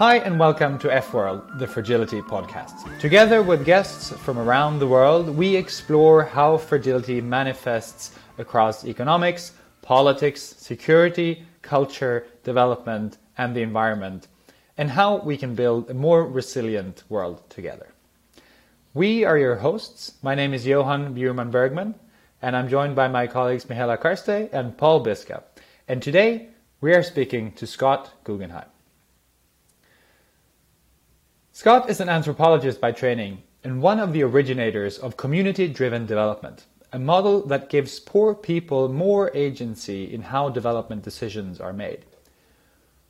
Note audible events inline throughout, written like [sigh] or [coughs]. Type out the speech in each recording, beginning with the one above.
Hi, and welcome to F World, the Fragility podcast. Together with guests from around the world, we explore how fragility manifests across economics, politics, security, culture, development, and the environment, and how we can build a more resilient world together. We are your hosts. My name is Johan Bjurman Bergman, and I'm joined by my colleagues Mihaela Karste and Paul Biska. And today we are speaking to Scott Guggenheim. Scott is an anthropologist by training and one of the originators of community driven development, a model that gives poor people more agency in how development decisions are made.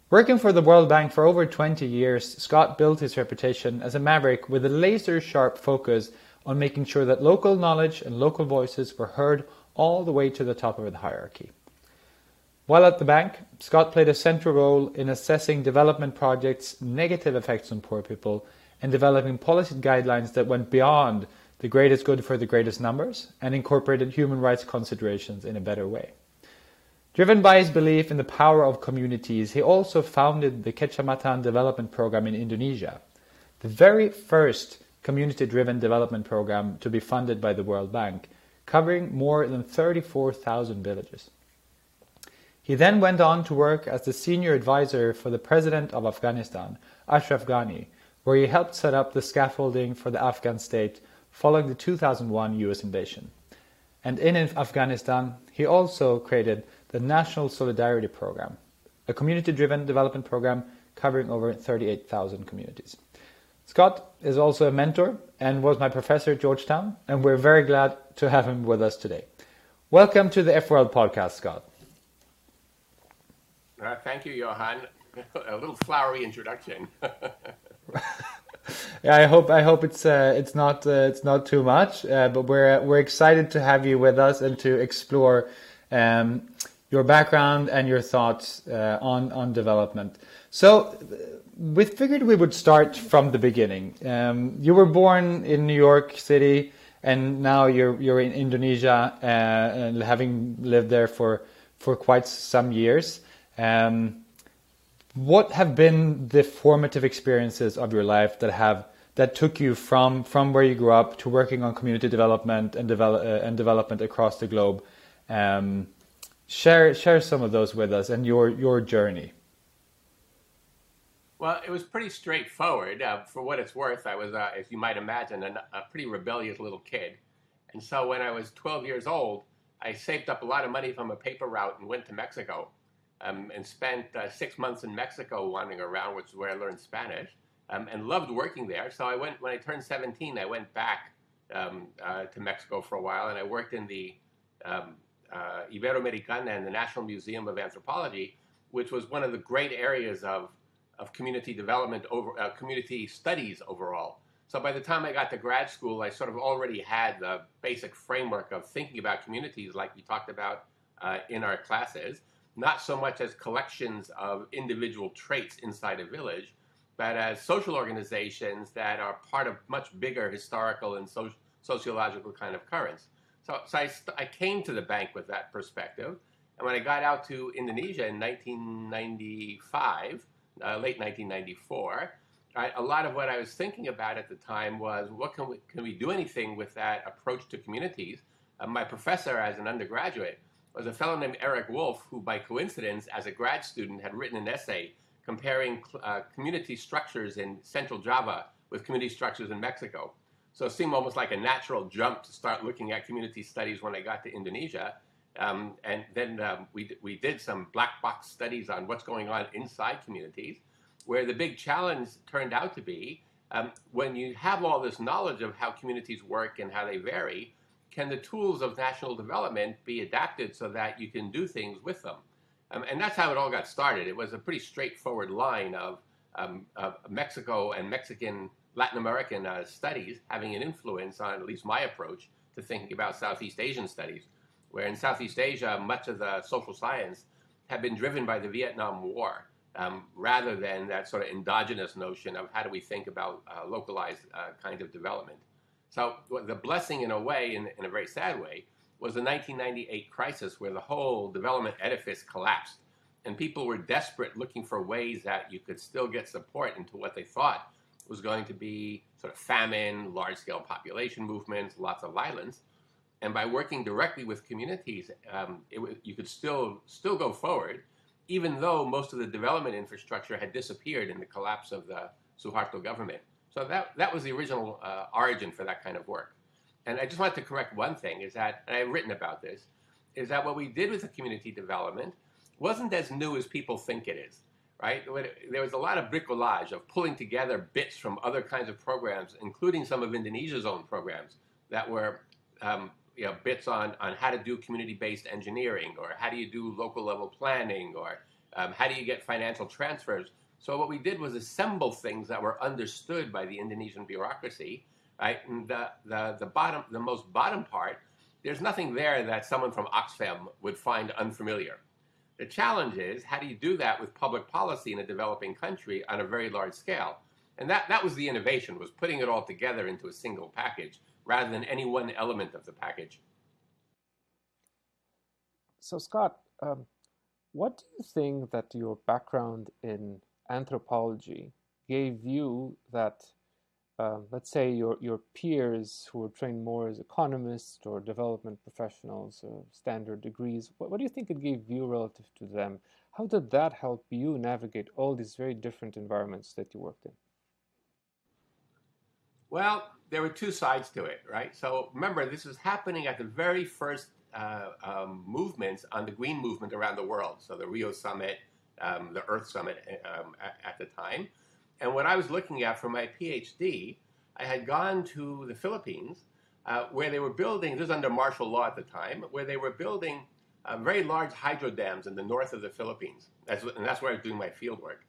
Working for the World Bank for over 20 years, Scott built his reputation as a maverick with a laser sharp focus on making sure that local knowledge and local voices were heard all the way to the top of the hierarchy. While at the bank, Scott played a central role in assessing development projects' negative effects on poor people and developing policy guidelines that went beyond the greatest good for the greatest numbers and incorporated human rights considerations in a better way. Driven by his belief in the power of communities, he also founded the Kecamatan Development Program in Indonesia, the very first community driven development program to be funded by the World Bank, covering more than 34,000 villages. He then went on to work as the senior advisor for the president of Afghanistan, Ashraf Ghani, where he helped set up the scaffolding for the Afghan state following the 2001 US invasion. And in Afghanistan, he also created the National Solidarity Program, a community driven development program covering over 38,000 communities. Scott is also a mentor and was my professor at Georgetown, and we're very glad to have him with us today. Welcome to the F World podcast, Scott. Uh, thank you, Johan. a little flowery introduction. [laughs] yeah, I hope I hope it's uh, it's not uh, it's not too much, uh, but we're we're excited to have you with us and to explore um, your background and your thoughts uh, on on development. So, we figured we would start from the beginning. Um, you were born in New York City, and now you're you're in Indonesia, uh, and having lived there for for quite some years. Um, what have been the formative experiences of your life that have that took you from from where you grew up to working on community development and develop uh, and development across the globe? Um, share share some of those with us and your your journey. Well, it was pretty straightforward. Uh, for what it's worth, I was, uh, as you might imagine, a, a pretty rebellious little kid. And so when I was 12 years old, I saved up a lot of money from a paper route and went to Mexico um, and spent uh, six months in Mexico wandering around, which is where I learned Spanish, um, and loved working there. So I went when I turned 17. I went back um, uh, to Mexico for a while, and I worked in the um, uh, Iberoamericana and the National Museum of Anthropology, which was one of the great areas of of community development over uh, community studies overall. So by the time I got to grad school, I sort of already had the basic framework of thinking about communities, like we talked about uh, in our classes not so much as collections of individual traits inside a village, but as social organizations that are part of much bigger historical and so- sociological kind of currents. So, so I, I came to the bank with that perspective. And when I got out to Indonesia in 1995, uh, late 1994, I, a lot of what I was thinking about at the time was what can we, can we do anything with that approach to communities? Uh, my professor, as an undergraduate, was a fellow named Eric Wolf, who by coincidence, as a grad student, had written an essay comparing uh, community structures in Central Java with community structures in Mexico. So it seemed almost like a natural jump to start looking at community studies when I got to Indonesia. Um, and then um, we, we did some black box studies on what's going on inside communities, where the big challenge turned out to be um, when you have all this knowledge of how communities work and how they vary, can the tools of national development be adapted so that you can do things with them? Um, and that's how it all got started. It was a pretty straightforward line of, um, of Mexico and Mexican Latin American uh, studies having an influence on at least my approach to thinking about Southeast Asian studies, where in Southeast Asia, much of the social science had been driven by the Vietnam War. Um, rather than that sort of endogenous notion of how do we think about uh, localized uh, kind of development. So the blessing, in a way, in, in a very sad way, was the 1998 crisis where the whole development edifice collapsed. and people were desperate looking for ways that you could still get support into what they thought was going to be sort of famine, large scale population movements, lots of violence. And by working directly with communities, um, you could still still go forward, even though most of the development infrastructure had disappeared in the collapse of the Suharto government. So that that was the original uh, origin for that kind of work. And I just wanted to correct one thing: is that, and I've written about this, is that what we did with the community development wasn't as new as people think it is, right? There was a lot of bricolage of pulling together bits from other kinds of programs, including some of Indonesia's own programs that were um, you know, bits on, on how to do community-based engineering or how do you do local level planning or um, how do you get financial transfers. So what we did was assemble things that were understood by the Indonesian bureaucracy, right? And the, the, the bottom, the most bottom part, there's nothing there that someone from Oxfam would find unfamiliar. The challenge is, how do you do that with public policy in a developing country on a very large scale? And that, that was the innovation, was putting it all together into a single package rather than any one element of the package. So Scott, um, what do you think that your background in anthropology gave you that uh, let's say your, your peers who were trained more as economists or development professionals or standard degrees, what, what do you think it gave you relative to them? How did that help you navigate all these very different environments that you worked in? Well, there were two sides to it, right? So remember, this was happening at the very first uh, um, movements on the green movement around the world. So the Rio Summit, um, the Earth Summit um, at, at, the time. And what I was looking at for my PhD, I had gone to the Philippines uh, where they were building, this was under martial law at the time, where they were building uh, very large hydro dams in the north of the Philippines. That's, and that's where I was doing my field work.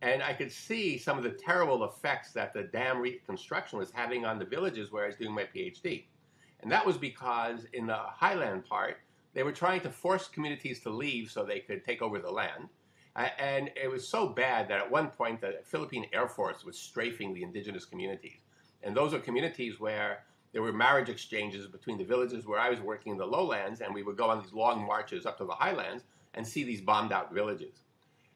And I could see some of the terrible effects that the dam reconstruction was having on the villages where I was doing my PhD. And that was because in the highland part, they were trying to force communities to leave so they could take over the land. And it was so bad that at one point the Philippine Air Force was strafing the indigenous communities. And those are communities where there were marriage exchanges between the villages where I was working in the lowlands, and we would go on these long marches up to the highlands and see these bombed out villages.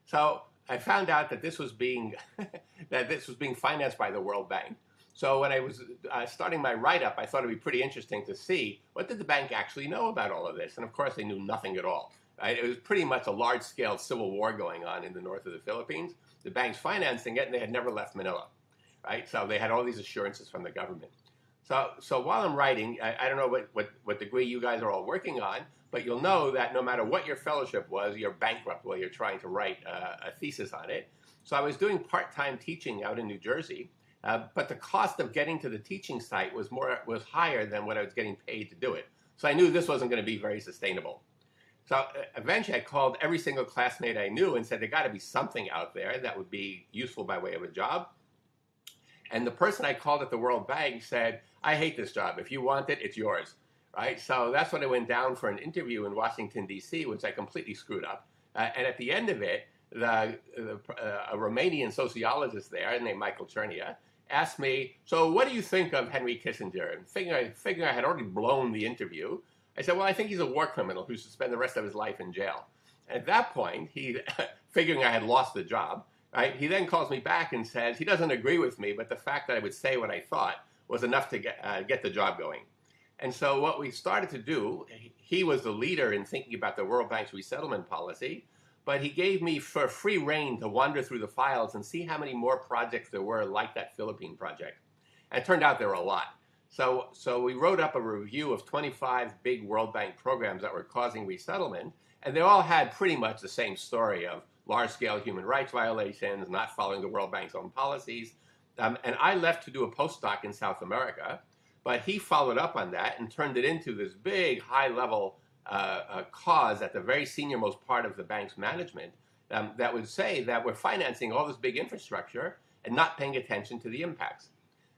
So I found out that this was being [laughs] that this was being financed by the World Bank. So when I was uh, starting my write-up, I thought it'd be pretty interesting to see what did the bank actually know about all of this. And of course, they knew nothing at all. Right? It was pretty much a large scale civil war going on in the north of the Philippines. The bank's financing it, and they had never left Manila. Right? So they had all these assurances from the government. So, so while I'm writing, I, I don't know what, what, what degree you guys are all working on, but you'll know that no matter what your fellowship was, you're bankrupt while you're trying to write uh, a thesis on it. So I was doing part time teaching out in New Jersey. Uh, but the cost of getting to the teaching site was more was higher than what I was getting paid to do it. So I knew this wasn't going to be very sustainable. So uh, eventually, I called every single classmate I knew and said, there got to be something out there that would be useful by way of a job. And the person I called at the World Bank said, I hate this job. If you want it, it's yours. Right? So that's when I went down for an interview in Washington, D.C., which I completely screwed up. Uh, and at the end of it, the, the uh, a Romanian sociologist there named Michael Cernea asked me, So what do you think of Henry Kissinger? And figuring figuring I had already blown the interview, I said, well, I think he's a war criminal who should spend the rest of his life in jail. At that point, he, [laughs] figuring I had lost the job, right, he then calls me back and says he doesn't agree with me, but the fact that I would say what I thought was enough to get, uh, get the job going. And so what we started to do, he was the leader in thinking about the World Bank's resettlement policy, but he gave me for free reign to wander through the files and see how many more projects there were like that Philippine project. And it turned out there were a lot. So, so we wrote up a review of 25 big World Bank programs that were causing resettlement, and they all had pretty much the same story of large-scale human rights violations, not following the World Bank's own policies. Um, and I left to do a postdoc in South America, but he followed up on that and turned it into this big, high-level uh, uh, cause at the very senior most part of the bank's management um, that would say that we're financing all this big infrastructure and not paying attention to the impacts.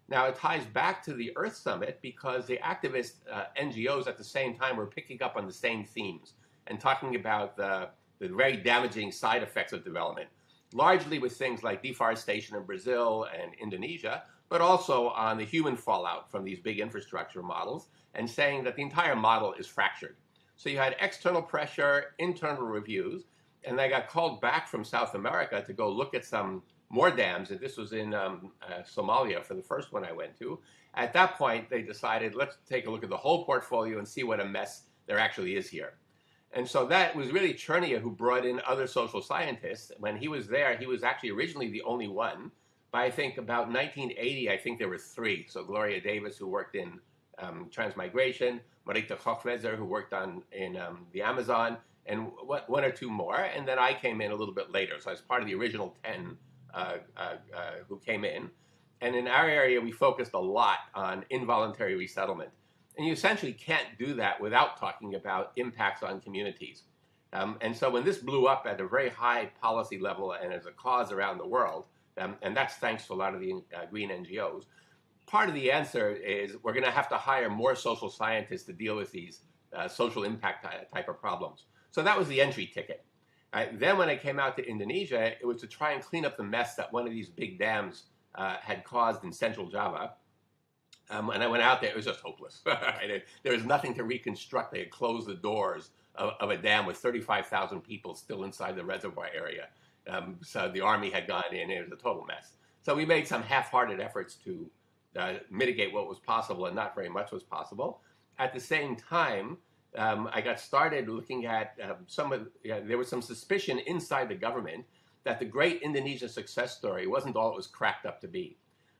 Now, it ties back to the Earth Summit because the activist uh, NGOs at the same time were picking up on the same themes and talking about the, the very damaging side effects of development, largely with things like deforestation in Brazil and Indonesia, but also on the human fallout from these big infrastructure models and saying that the entire model is fractured. So you had external pressure, internal reviews, and they got called back from South America to go look at some more dams. And this was in um, uh, Somalia for the first one I went to. At that point, they decided, let's take a look at the whole portfolio and see what a mess there actually is here. And so that was really Cernea who brought in other social scientists. When he was there, he was actually originally the only one. By I think about 1980, I think there were three. So Gloria Davis, who worked in um, transmigration, Maritta Koch-Weser, who worked on in um, the Amazon, and one or two more. And then I came in a little bit later. So I was part of the original 10 uh, uh, uh, who came in. And in our area, we focused a lot on involuntary resettlement. And you essentially can't do that without talking about impacts on communities. Um, and so when this blew up at a very high policy level and as a cause around the world, um, and that's thanks to a lot of the uh, green NGOs, part of the answer is we're going to have to hire more social scientists to deal with these uh, social impact type of problems. So that was the entry ticket. Right? Then when I came out to Indonesia, it was to try and clean up the mess that one of these big dams uh, had caused in central Java. Um, and I went out there, it was just hopeless. [laughs] there was nothing to reconstruct. They had closed the doors of, of a dam with 35,000 people still inside the reservoir area. Um, so the army had gone in, it was a total mess. So we made some half hearted efforts to uh, mitigate what was possible, and not very much was possible. At the same time, um, I got started looking at um, some of, there was some suspicion inside the government that the great Indonesia success story wasn't all it was cracked up to be.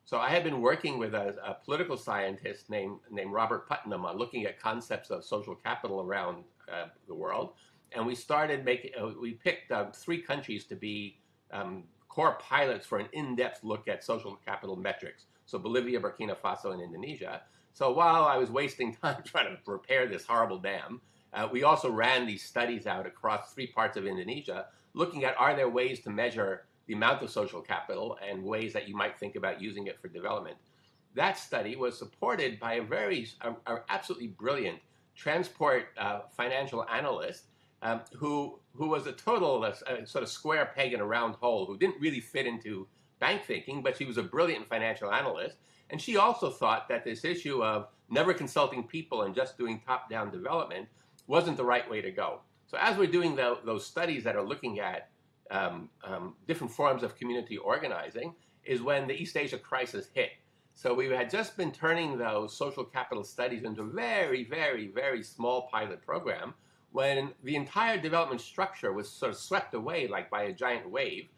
So I had been working with a, a, political scientist named named Robert Putnam on looking at concepts of social capital around uh, the world, and we started making. Uh, we picked uh, three countries to be um, core pilots for an in-depth look at social capital metrics. So Bolivia, Burkina Faso, and Indonesia. So while I was wasting [laughs] time trying to repair this horrible dam, uh, we also ran these studies out across three parts of Indonesia, looking at are there ways to measure the amount of social capital and ways that you might think about using it for development. That study was supported by a very, a, a absolutely brilliant transport uh, financial analyst um, who, who was a total uh, sort of square peg in a round hole, who didn't really fit into bank thinking, but she was a brilliant financial analyst. And she also thought that this issue of never consulting people and just doing top down development wasn't the right way to go. So, as we're doing the, those studies that are looking at um, um, different forms of community organizing is when the East Asia crisis hit. So we had just been turning those social capital studies into a very, very, very small pilot program when the entire development structure was sort of swept away like by a giant wave.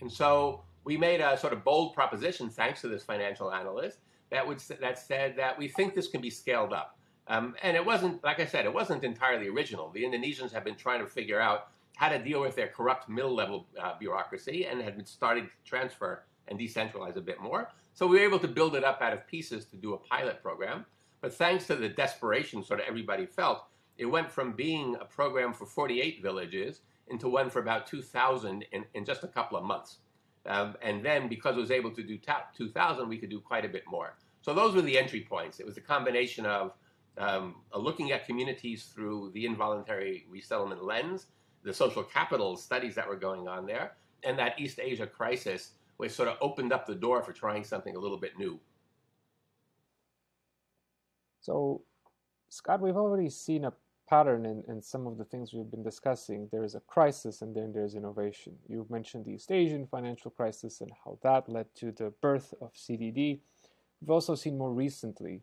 And so we made a sort of bold proposition, thanks to this financial analyst, that would that said that we think this can be scaled up. Um, and it wasn't, like I said, it wasn't entirely original. The Indonesians have been trying to figure out how to deal with their corrupt middle level uh, bureaucracy and had been starting to transfer and decentralize a bit more. So we were able to build it up out of pieces to do a pilot program. But thanks to the desperation sort of everybody felt, it went from being a program for 48 villages into one for about 2,000 in, in just a couple of months. Um, and then because it was able to do 2,000, we could do quite a bit more. So those were the entry points. It was a combination of um, looking at communities through the involuntary resettlement lens, the social capital studies that were going on there, and that East Asia crisis, which sort of opened up the door for trying something a little bit new. So, Scott, we've already seen a pattern in, in some of the things we've been discussing. There is a crisis and then there's innovation. You've mentioned the East Asian financial crisis and how that led to the birth of CDD. We've also seen more recently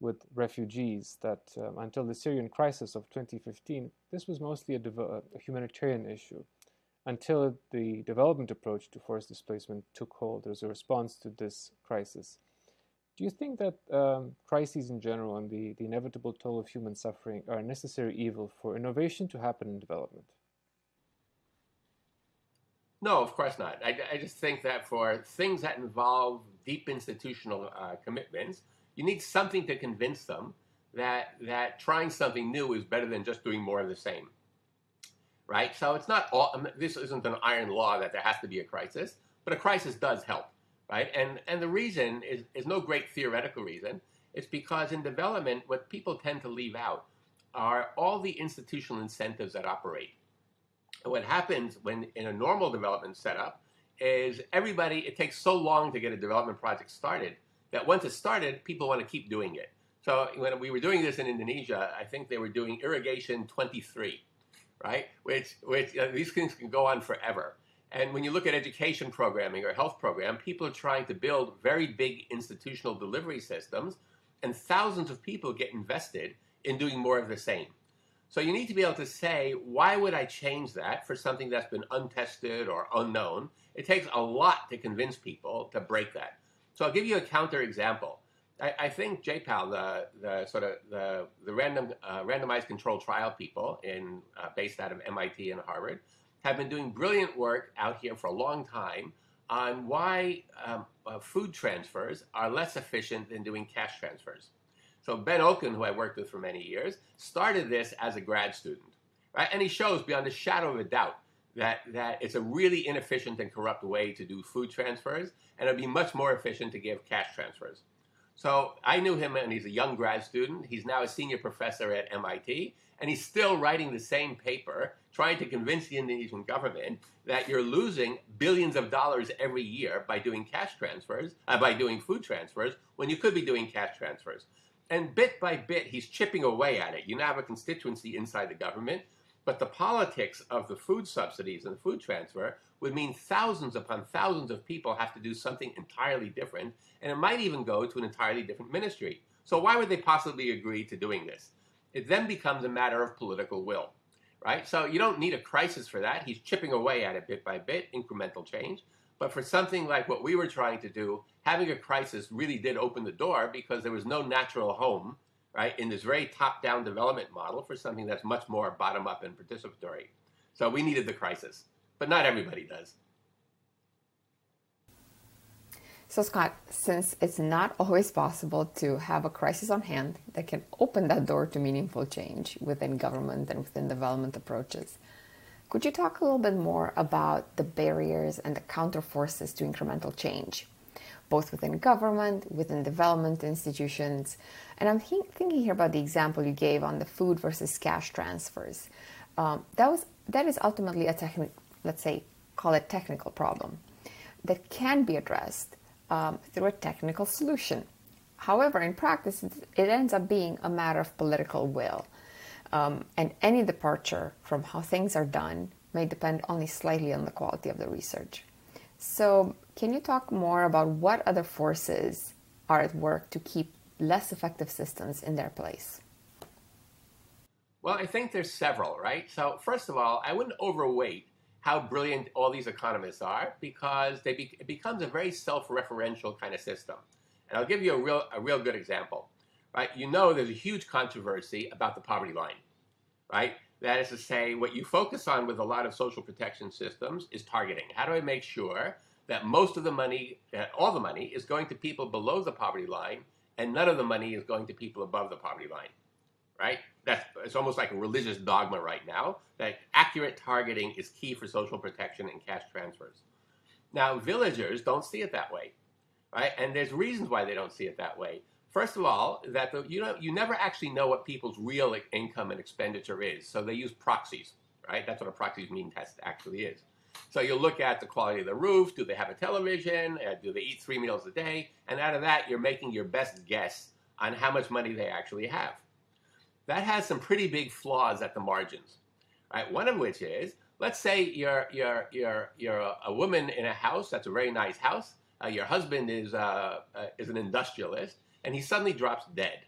with refugees that um, until the Syrian crisis of 2015, this was mostly a, a, humanitarian issue. Until the development approach to forced displacement took hold as a response to this crisis. Do you think that um, crises in general and the, the inevitable toll of human suffering are a necessary evil for innovation to happen in development? No, of course not. I, I just think that for things that involve deep institutional uh, commitments, you need something to convince them that that trying something new is better than just doing more of the same. Right? So it's not all this isn't an iron law that there has to be a crisis, but a crisis does help. Right? And and the reason is, is no great theoretical reason. It's because in development, what people tend to leave out are all the institutional incentives that operate. And what happens when in a normal development setup is everybody, it takes so long to get a development project started that once it started, people want to keep doing it. So when we were doing this in Indonesia, I think they were doing irrigation 23. right? Which, which uh, these things can go on forever. And when you look at education programming or health program, people are trying to build very big institutional delivery systems, and thousands of people get invested in doing more of the same. So you need to be able to say, why would I change that for something that's been untested or unknown? It takes a lot to convince people to break that. So I'll give you a counter example. I, I think JPAL, the, the sort of the, the random uh, randomized controlled trial people in uh, based out of MIT and Harvard, have been doing brilliant work out here for a long time on why um, uh, food transfers are less efficient than doing cash transfers. So Ben Olken, who I worked with for many years, started this as a grad student, right? And he shows beyond a shadow of a doubt that, that it's a really inefficient and corrupt way to do food transfers, and it'd be much more efficient to give cash transfers. So I knew him, and he's a young grad student. He's now a senior professor at MIT, and he's still writing the same paper, trying to convince the Indonesian government that you're losing billions of dollars every year by doing cash transfers, uh, by doing food transfers, when you could be doing cash transfers. And bit by bit, he's chipping away at it. You now have a constituency inside the government, but the politics of the food subsidies and food transfer would mean thousands upon thousands of people have to do something entirely different, and it might even go to an entirely different ministry. So why would they possibly agree to doing this? It then becomes a matter of political will, right? So you don't need a crisis for that. He's chipping away at it bit by bit, incremental change. But for something like what we were trying to do, having a crisis really did open the door because there was no natural home, right, in this very top down development model for something that's much more bottom up and participatory. So we needed the crisis, but not everybody does. So, Scott, since it's not always possible to have a crisis on hand that can open that door to meaningful change within government and within development approaches, could you talk a little bit more about the barriers and the counterforces to incremental change, both within government, within development institutions? And I'm th- thinking here about the example you gave on the food versus cash transfers. Um, that was that is ultimately a technical, let's say, call it technical problem that can be addressed um, through a technical solution. However, in practice, it ends up being a matter of political will. Um, and any departure from how things are done may depend only slightly on the quality of the research. So, can you talk more about what other forces are at work to keep less effective systems in their place? Well, I think there's several, right? So, first of all, I wouldn't overweight how brilliant all these economists are because they be, it becomes a very self-referential kind of system. And I'll give you a real, a real good example right? You know there's a huge controversy about the poverty line, right? That is to say, what you focus on with a lot of social protection systems is targeting. How do I make sure that most of the money, all the money, is going to people below the poverty line, and none of the money is going to people above the poverty line, right? That's it's almost like a religious dogma right now that accurate targeting is key for social protection and cash transfers. Now, villagers don't see it that way, right? And there's reasons why they don't see it that way. First of all, that the, you know you never actually know what people's real income and expenditure is, so they use proxies, right? That's what a proxies mean test actually is. So you look at the quality of the roof. Do they have a television? Uh, do they eat three meals a day? And out of that, you're making your best guess on how much money they actually have. That has some pretty big flaws at the margins, right? One of which is, let's say you're you're you're you're a, a woman in a house that's a very nice house. Uh, your husband is uh, uh is an industrialist, and he suddenly drops dead,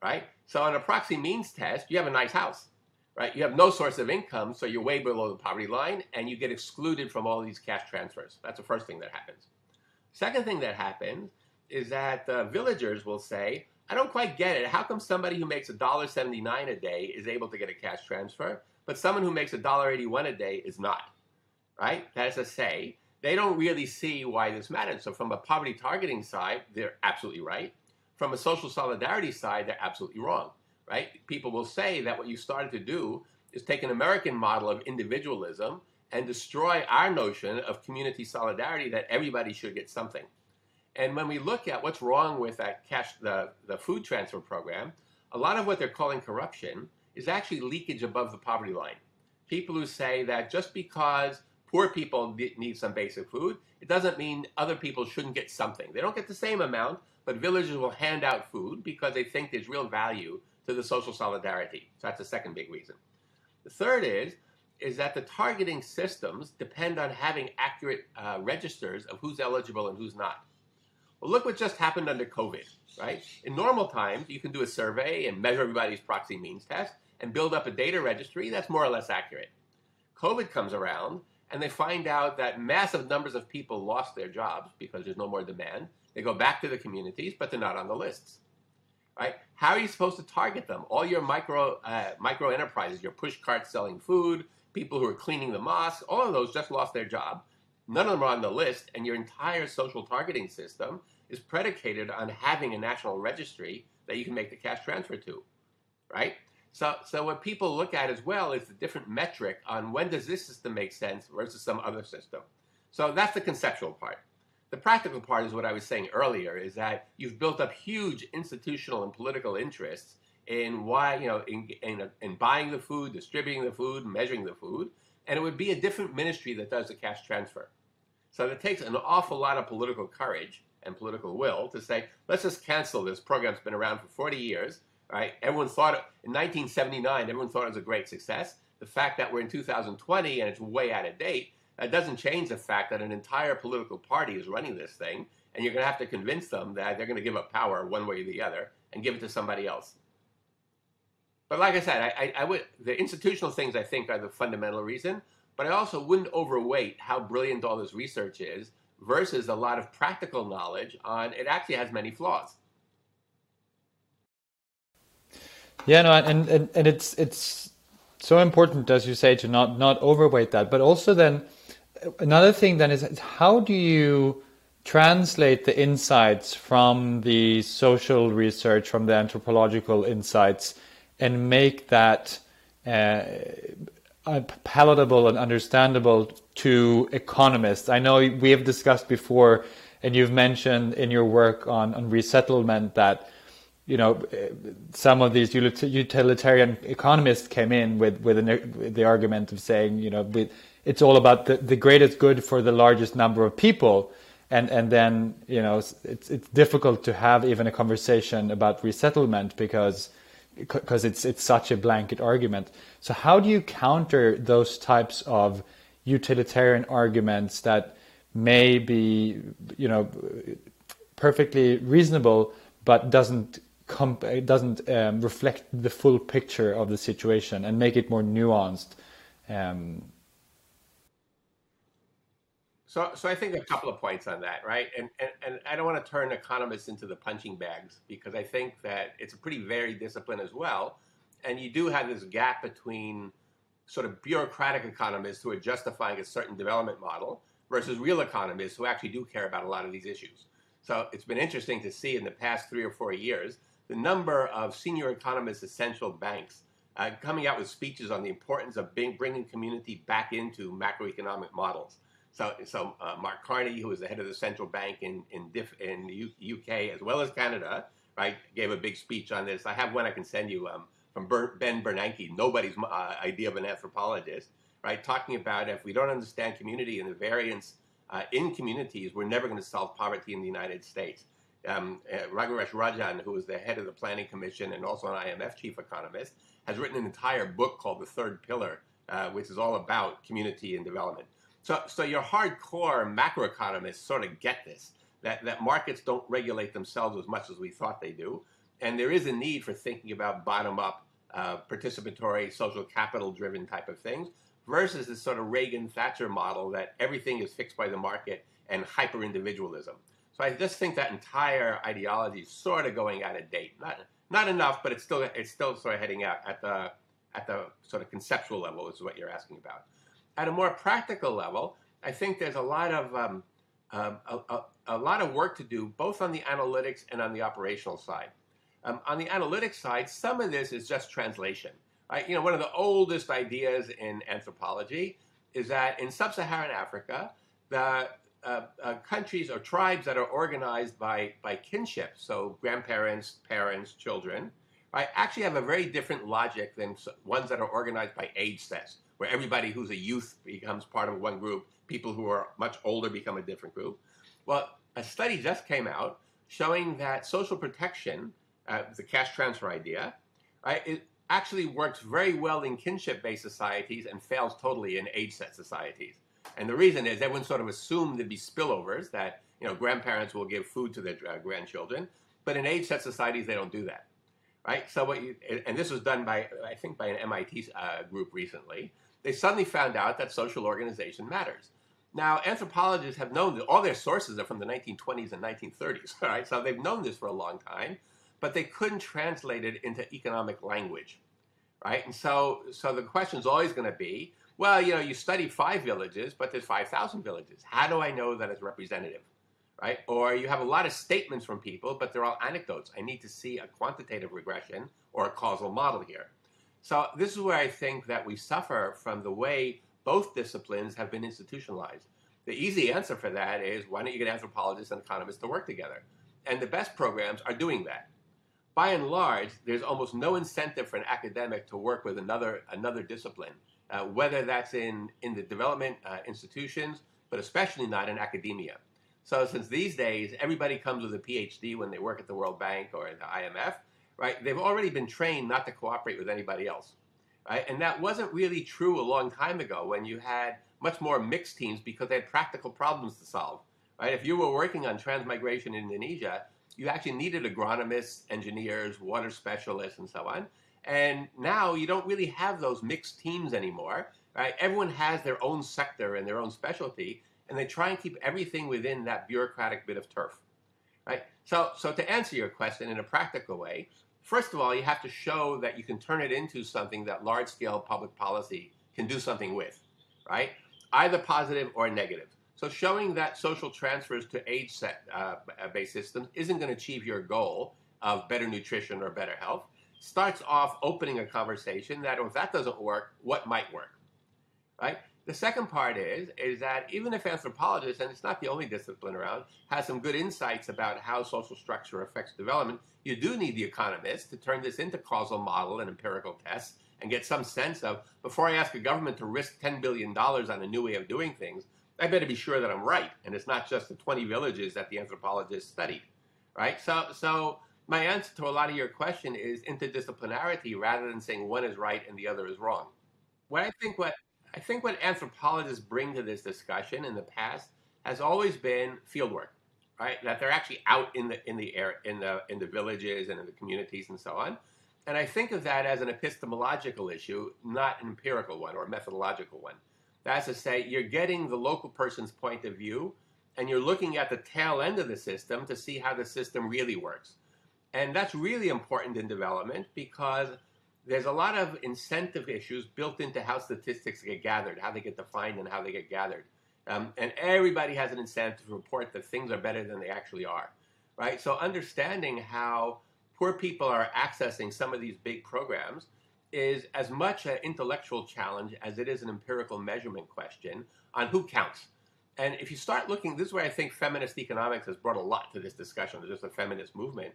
right? So on a proxy means test, you have a nice house, right? You have no source of income, so you're way below the poverty line, and you get excluded from all these cash transfers. That's the first thing that happens. Second thing that happens is that villagers will say, I don't quite get it. How come somebody who makes $1.79 a day is able to get a cash transfer, but someone who makes $1.81 a day is not? Right? That is to say, they don't really see why this matters. So, from a poverty targeting side, they're absolutely right. From a social solidarity side, they're absolutely wrong. Right? People will say that what you started to do is take an American model of individualism and destroy our notion of community solidarity that everybody should get something. And when we look at what's wrong with that cash, the, the food transfer program, a lot of what they're calling corruption is actually leakage above the poverty line. People who say that just because poor people need some basic food. It doesn't mean other people shouldn't get something. They don't get the same amount, but villagers will hand out food because they think there's real value to the social solidarity. So that's the second big reason. The third is is that the targeting systems depend on having accurate uh, registers of who's eligible and who's not. Well, look what just happened under COVID, right? In normal times, you can do a survey and measure everybody's proxy means test and build up a data registry that's more or less accurate. COVID comes around and they find out that massive numbers of people lost their jobs because there's no more demand. They go back to the communities, but they're not on the lists. Right? How are you supposed to target them? All your micro uh, micro enterprises, your push carts selling food, people who are cleaning the mosque, all of those just lost their job. None of them are on the list, and your entire social targeting system is predicated on having a national registry that you can make the cash transfer to, right? So, so what people look at as well is the different metric on when does this system make sense versus some other system. So that's the conceptual part. The practical part is what I was saying earlier, is that you've built up huge institutional and political interests in why, you know, in, in, in buying the food, distributing the food, measuring the food, and it would be a different ministry that does the cash transfer. So it takes an awful lot of political courage and political will to say, let's just cancel this program's been around for 40 years, right? Everyone thought in 1979, everyone thought it was a great success. The fact that we're in 2020 and it's way out of date, that doesn't change the fact that an entire political party is running this thing, and you're going to have to convince them that they're going to give up power one way or the other and give it to somebody else. But like I said, I, I, I would the institutional things I think are the fundamental reason. But I also wouldn't overweight how brilliant all this research is versus a lot of practical knowledge on it actually has many flaws. Yeah, no, and, and, and it's it's so important, as you say, to not not overweight that. But also then another thing then is how do you translate the insights from the social research, from the anthropological insights, and make that uh, palatable and understandable to economists. I know we have discussed before, and you've mentioned in your work on, on resettlement that you know some of these utilitarian economists came in with with, an, with the argument of saying you know with, it's all about the, the greatest good for the largest number of people and and then you know it's it's difficult to have even a conversation about resettlement because because it's it's such a blanket argument. So how do you counter those types of utilitarian arguments that may be you know perfectly reasonable but doesn't comp- doesn't um, reflect the full picture of the situation and make it more nuanced? Um, so, so I think a couple of points on that, right? And, and and I don't want to turn economists into the punching bags because I think that it's a pretty varied discipline as well, and you do have this gap between sort of bureaucratic economists who are justifying a certain development model versus real economists who actually do care about a lot of these issues. So it's been interesting to see in the past three or four years the number of senior economists at central banks uh, coming out with speeches on the importance of being, bringing community back into macroeconomic models. So, so uh, Mark Carney, who was the head of the central bank in in, in the U, UK as well as Canada, right, gave a big speech on this. I have one I can send you um, from Ben Bernanke, nobody's uh, idea of an anthropologist, right, talking about if we don't understand community and the variance uh, in communities, we're never going to solve poverty in the United States. Um, uh, Raghuram Rajan, who is the head of the Planning Commission and also an IMF chief economist, has written an entire book called The Third Pillar, uh, which is all about community and development. So, so your hardcore macroeconomists sort of get this that, that markets don't regulate themselves as much as we thought they do. And there is a need for thinking about bottom up, uh, participatory, social capital driven type of things versus this sort of Reagan Thatcher model that everything is fixed by the market and hyper individualism. So I just think that entire ideology is sort of going out of date. Not, not enough, but it's still, it's still sort of heading out at the, at the sort of conceptual level, is what you're asking about at a more practical level, I think there's a lot of um, um, a, a, a, lot of work to do, both on the analytics and on the operational side. Um, on the analytics side, some of this is just translation. Right? You know, one of the oldest ideas in anthropology is that in sub-Saharan Africa, the uh, uh, countries or tribes that are organized by by kinship, so grandparents, parents, children, right, actually have a very different logic than ones that are organized by age sets where everybody who's a youth becomes part of one group, people who are much older become a different group. Well, a study just came out showing that social protection, uh, the cash transfer idea, right, it, actually works very well in kinship-based societies and fails totally in age-set societies. And the reason is everyone sort of assumed there'd be spillovers that you know grandparents will give food to their uh, grandchildren, but in age-set societies they don't do that, right? So what you and this was done by I think by an MIT uh, group recently. They suddenly found out that social organization matters. Now anthropologists have known that all their sources are from the 1920s and 1930s, [laughs] right? So they've known this for a long time, but they couldn't translate it into economic language, right? And so so the question is always going to be well, you know, you study five villages, but there's 5,000 villages. How do I know that it's representative? Right? Or you have a lot of statements from people, but they're all anecdotes. I need to see a quantitative regression or a causal model here. So this is where I think that we suffer from the way both disciplines have been institutionalized. The easy answer for that is why don't you get anthropologists and economists to work together? And the best programs are doing that. By and large, there's almost no incentive for an academic to work with another another discipline uh, whether that's in, in the development uh, institutions, but especially not in academia. So since these days everybody comes with a PhD when they work at the World Bank or the IMF, right? They've already been trained not to cooperate with anybody else, right? And that wasn't really true a long time ago when you had much more mixed teams because they had practical problems to solve, right? If you were working on transmigration in Indonesia, you actually needed agronomists, engineers, water specialists, and so on. And now you don't really have those mixed teams anymore, right? Everyone has their own sector and their own specialty, and they try and keep everything within that bureaucratic bit of turf, right? So, so to answer your question in a practical way, first of all, you have to show that you can turn it into something that large-scale public policy can do something with, right? Either positive or negative. So showing that social transfers to age-based uh, systems isn't going to achieve your goal of better nutrition or better health starts off opening a conversation that if that doesn't work, what might work, right? The second part is is that even if anthropologists, and it's not the only discipline around, has some good insights about how social structure affects development, you do need the economists to turn this into causal model and empirical tests and get some sense of before I ask a government to risk $10 billion on a new way of doing things, I better be sure that I'm right. And it's not just the 20 villages that the anthropologists studied, right? So, so my answer to a lot of your question is interdisciplinarity rather than saying one is right and the other is wrong. What I think what I think what anthropologists bring to this discussion in the past has always been fieldwork, right? That they're actually out in the in the air in the in the villages and in the communities and so on. And I think of that as an epistemological issue, not an empirical one or a methodological one. That's to say, you're getting the local person's point of view and you're looking at the tail end of the system to see how the system really works. And that's really important in development because there's a lot of incentive issues built into how statistics get gathered, how they get defined, and how they get gathered. Um, and everybody has an incentive to report that things are better than they actually are, right? So understanding how poor people are accessing some of these big programs is as much an intellectual challenge as it is an empirical measurement question on who counts. And if you start looking, this is where I think feminist economics has brought a lot to this discussion. Just a feminist movement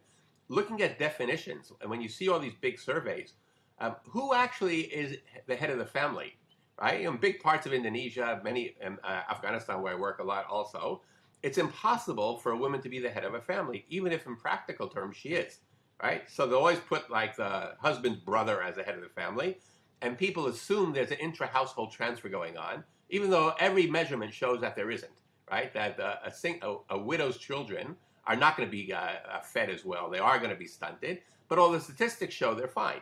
looking at definitions, and when you see all these big surveys, um, who actually is the head of the family, right? In big parts of Indonesia, many um, uh, Afghanistan, where I work a lot, also, it's impossible for a woman to be the head of a family, even if in practical terms she is, right? So they always put like the husband's brother as the head of the family, and people assume there's an intra-household transfer going on, even though every measurement shows that there isn't, right? That uh, a, a, a widow's children are not going to be uh, uh, fed as well. They are going to be stunted, but all the statistics show they're fine,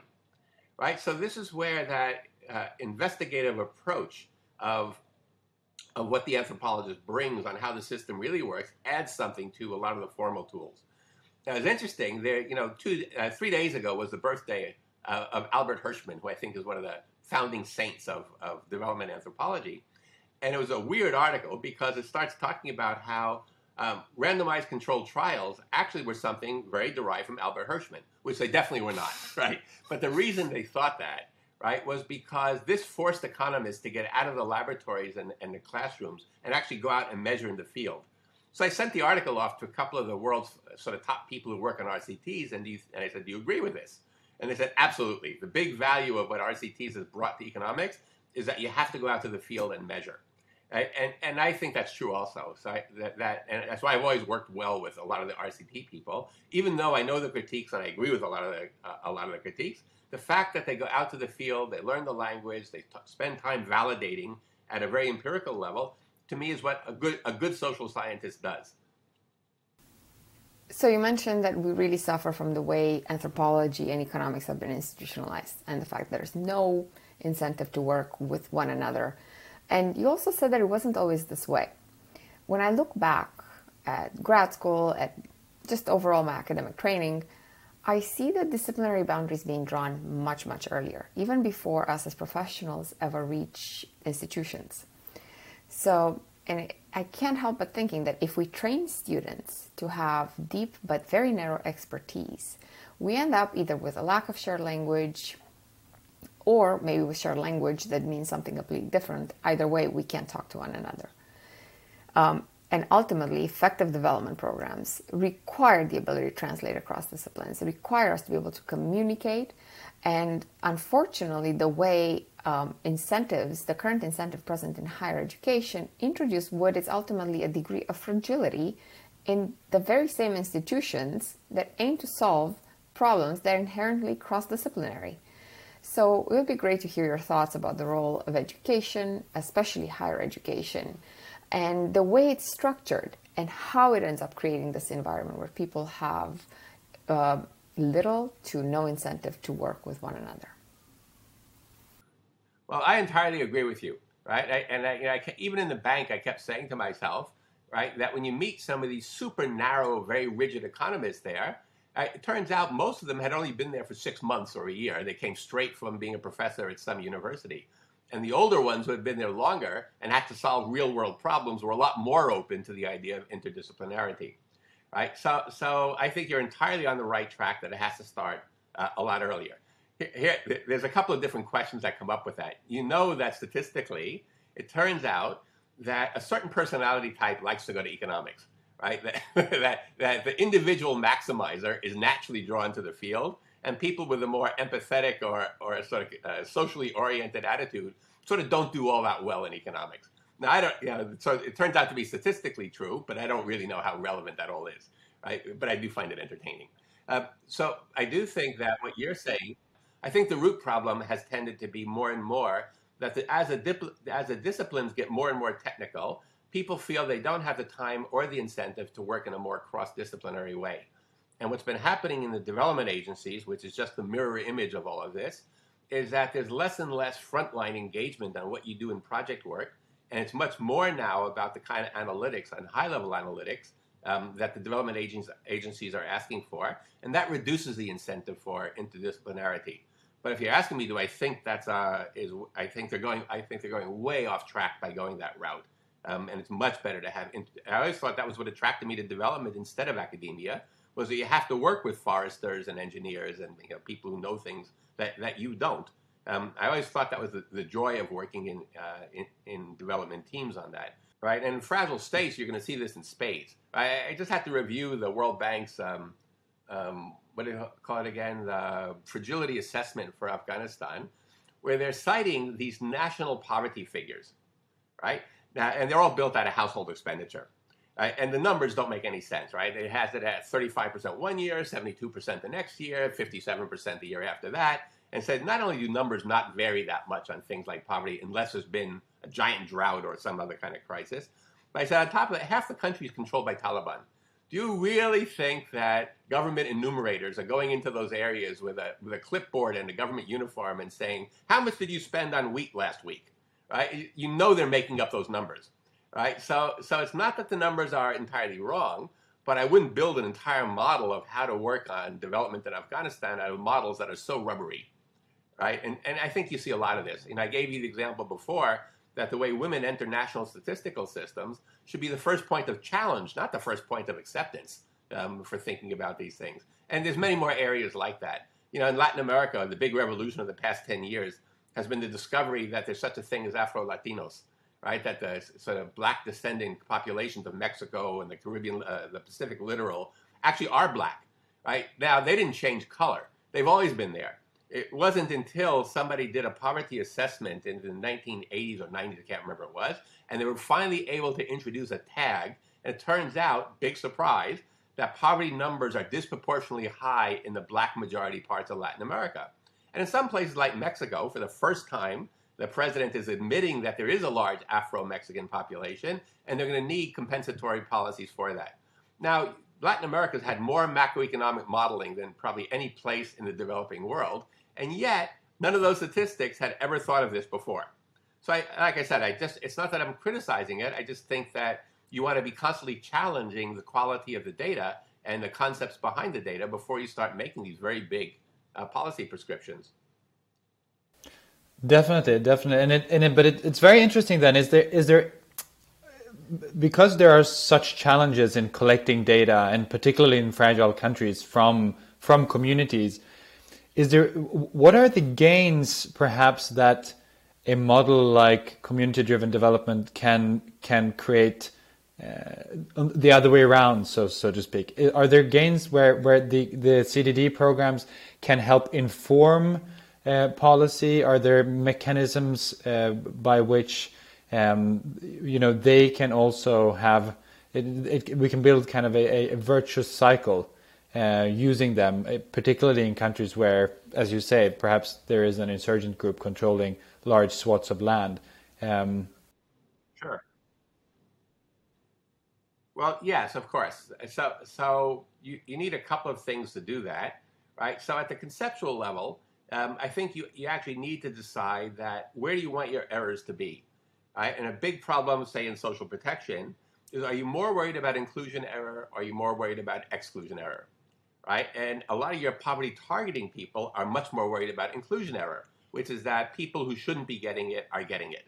right? So this is where that uh, investigative approach of of what the anthropologist brings on how the system really works adds something to a lot of the formal tools. Now, it's interesting. There, you know, two, uh, three days ago was the birthday uh, of Albert Hirschman, who I think is one of the founding saints of, of development anthropology. And it was a weird article because it starts talking about how um, randomized controlled trials actually were something very derived from Albert Hirschman, which they definitely were not, [laughs] right? But the reason they thought that, right, was because this forced economists to get out of the laboratories and, and the classrooms and actually go out and measure in the field. So I sent the article off to a couple of the world's sort of top people who work on RCTs, and, and I said, do you agree with this? And they said, absolutely. The big value of what RCTs has brought to economics is that you have to go out to the field and measure And, and I think that's true also. So I, that, that and that's why I've always worked well with a lot of the RCT people, even though I know the critiques and I agree with a lot of the uh, a lot of the critiques. The fact that they go out to the field, they learn the language, they t- spend time validating at a very empirical level, to me is what a good a good social scientist does. So you mentioned that we really suffer from the way anthropology and economics have been institutionalized and the fact that there's no incentive to work with one another. And you also said that it wasn't always this way. When I look back at grad school, at just overall my academic training, I see the disciplinary boundaries being drawn much, much earlier, even before us as professionals ever reach institutions. So, and I can't help but thinking that if we train students to have deep but very narrow expertise, we end up either with a lack of shared language or maybe with shared language that means something completely different. Either way, we can't talk to one another. Um, and ultimately, effective development programs require the ability to translate across disciplines, require us to be able to communicate. And unfortunately, the way um, incentives, the current incentive present in higher education, introduce what is ultimately a degree of fragility in the very same institutions that aim to solve problems that are inherently cross disciplinary. So it would be great to hear your thoughts about the role of education, especially higher education, and the way it's structured and how it ends up creating this environment where people have uh, little to no incentive to work with one another. Well, I entirely agree with you, right? I, and I, you know, I, even in the bank, I kept saying to myself, right, that when you meet some of these super narrow, very rigid economists there, it turns out most of them had only been there for six months or a year. They came straight from being a professor at some university. And the older ones who had been there longer and had to solve real world problems were a lot more open to the idea of interdisciplinarity. Right? So, so I think you're entirely on the right track that it has to start uh, a lot earlier. Here, there's a couple of different questions that come up with that. You know that statistically, it turns out that a certain personality type likes to go to economics, right? That, [laughs] that, that the individual maximizer is naturally drawn to the field, and people with a more empathetic or, or sort of uh, socially oriented attitude sort of don't do all that well in economics. Now, I don't, you know, so it turns out to be statistically true, but I don't really know how relevant that all is, right? But I do find it entertaining. Uh, so I do think that what you're saying I think the root problem has tended to be more and more that the, as, a dip, as the disciplines get more and more technical, people feel they don't have the time or the incentive to work in a more cross-disciplinary way. And what's been happening in the development agencies, which is just the mirror image of all of this, is that there's less and less frontline engagement on what you do in project work. And it's much more now about the kind of analytics and high level analytics um, that the development agencies are asking for. And that reduces the incentive for interdisciplinarity. But if you're asking me, do I think that's uh, is I think they're going I think they're going way off track by going that route. Um, and it's much better to have. I always thought that was what attracted me to development instead of academia was that you have to work with foresters and engineers and you know, people who know things that, that you don't. Um, I always thought that was the, the joy of working in, uh, in, in development teams on that, right? And in fragile states, you're going to see this in spades. I, I just had to review the World Bank's um, um, what do you call it again? The fragility assessment for Afghanistan, where they're citing these national poverty figures, right? And they're all built out of household expenditure. Right? And the numbers don't make any sense, right? It has it at 35% one year, 72% the next year, 57% the year after that. And said not only do numbers not vary that much on things like poverty unless there's been a giant drought or some other kind of crisis, but I said on top of that, half the country is controlled by Taliban. Do you really think that government enumerators are going into those areas with a, with a clipboard and a government uniform and saying, how much did you spend on wheat last week? Right? You know they're making up those numbers. Right? So, so it's not that the numbers are entirely wrong, but I wouldn't build an entire model of how to work on development in Afghanistan out of models that are so rubbery. Right? And, and I think you see a lot of this. And I gave you the example before that the way women enter national statistical systems should be the first point of challenge, not the first point of acceptance um, for thinking about these things. And there's many more areas like that. You know, in Latin America, the big revolution of the past 10 years has been the discovery that there's such a thing as Afro-Latinos, right? That the sort of black descending populations of Mexico and the Caribbean, uh, the Pacific littoral actually are black, right? Now, they didn't change color. They've always been there. it wasn't until somebody did a poverty assessment in the 1980s or 90s, I can't remember it was, and they were finally able to introduce a tag. And it turns out, big surprise, that poverty numbers are disproportionately high in the black majority parts of Latin America. And in some places like Mexico, for the first time, the president is admitting that there is a large Afro Mexican population, and they're going to need compensatory policies for that. Now, Latin America has had more macroeconomic modeling than probably any place in the developing world, and yet none of those statistics had ever thought of this before. So, I, like I said, I just it's not that I'm criticizing it. I just think that you want to be constantly challenging the quality of the data and the concepts behind the data before you start making these very big uh, policy prescriptions. Definitely, definitely, and it, and it, but it, it's very interesting. Then, is there is there because there are such challenges in collecting data, and particularly in fragile countries from from communities, is there what are the gains perhaps that a model like community-driven development can can create? Uh, the other way around, so so to speak. Are there gains where, where the, the CDD programs can help inform uh, policy? Are there mechanisms uh, by which um, you know they can also have it, it, we can build kind of a, a virtuous cycle uh, using them, uh, particularly in countries where, as you say, perhaps there is an insurgent group controlling large swaths of land. Um, sure. Well, yes, of course. So, so you, you need a couple of things to do that, right? So, at the conceptual level, um, I think you, you actually need to decide that where do you want your errors to be? Right? And a big problem, say, in social protection is are you more worried about inclusion error or are you more worried about exclusion error? Right? And a lot of your poverty targeting people are much more worried about inclusion error, which is that people who shouldn't be getting it are getting it.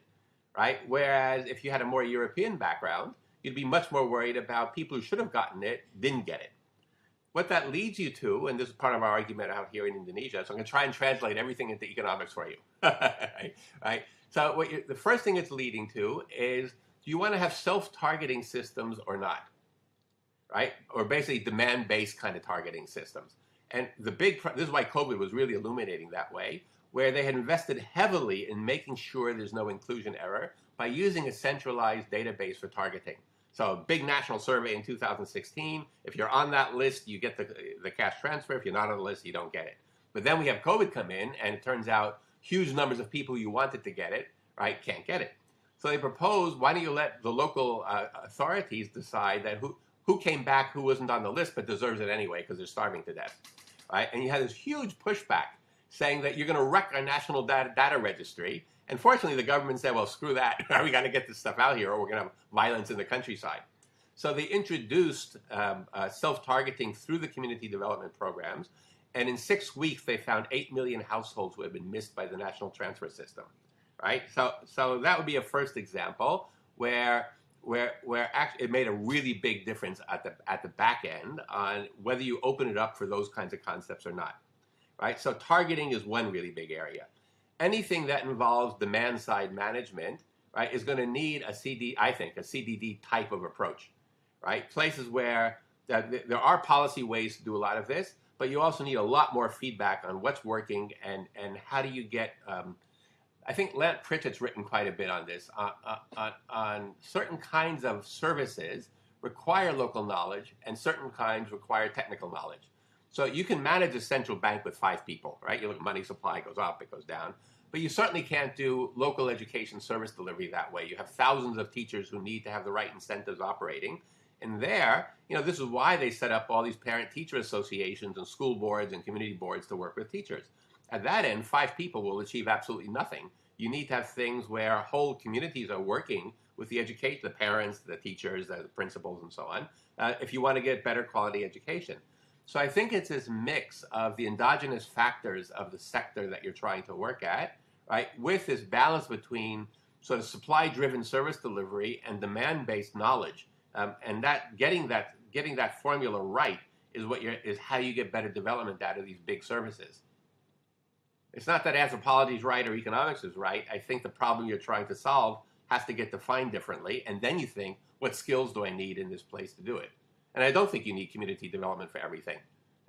Right? Whereas if you had a more European background, you'd be much more worried about people who should have gotten it didn't get it. What that leads you to, and this is part of our argument out here in Indonesia, so I'm going to try and translate everything into economics for you. [laughs] right? So what the first thing it's leading to is do you want to have self-targeting systems or not? Right? Or basically demand-based kind of targeting systems. And the big this is why COVID was really illuminating that way, where they had invested heavily in making sure there's no inclusion error by using a centralized database for targeting. So a big national survey in 2016. If you're on that list, you get the, the cash transfer. If you're not on the list, you don't get it. But then we have COVID come in, and it turns out huge numbers of people you wanted to get it, right, can't get it. So they proposed, why don't you let the local uh, authorities decide that who, who came back, who wasn't on the list, but deserves it anyway because they're starving to death, right? And you had this huge pushback saying that you're going to wreck our national data, data registry. And fortunately, the government said, well, screw that. [laughs] we got to get this stuff out here or we're going to have violence in the countryside. So they introduced um, uh, self-targeting through the community development programs and in six weeks, they found 8 million households who had been missed by the national transfer system. Right? So, so that would be a first example where, where, where it made a really big difference at the, at the back end on whether you open it up for those kinds of concepts or not. Right? So targeting is one really big area. Anything that involves demand side management right, is going to need a CD, I think, a CDD type of approach. Right? Places where there are policy ways to do a lot of this, but you also need a lot more feedback on what's working and, and how do you get. Um, I think Lant Pritchett's written quite a bit on this, uh, uh, on, on certain kinds of services require local knowledge and certain kinds require technical knowledge. So you can manage a central bank with five people, right? You look money supply goes up, it goes down. But you certainly can't do local education service delivery that way. You have thousands of teachers who need to have the right incentives operating. And there, you know, this is why they set up all these parent teacher associations and school boards and community boards to work with teachers. At that end, five people will achieve absolutely nothing. You need to have things where whole communities are working with the educate, the parents, the teachers, the principals, and so on, uh, if you want to get better quality education. So I think it's this mix of the endogenous factors of the sector that you're trying to work at, right, with this balance between sort of supply-driven service delivery and demand-based knowledge um, and that getting that getting that formula right is what you're, is how you get better development out of these big services. It's not that anthropology is right or economics is right. I think the problem you're trying to solve has to get defined differently, and then you think, what skills do I need in this place to do it? And I don't think you need community development for everything.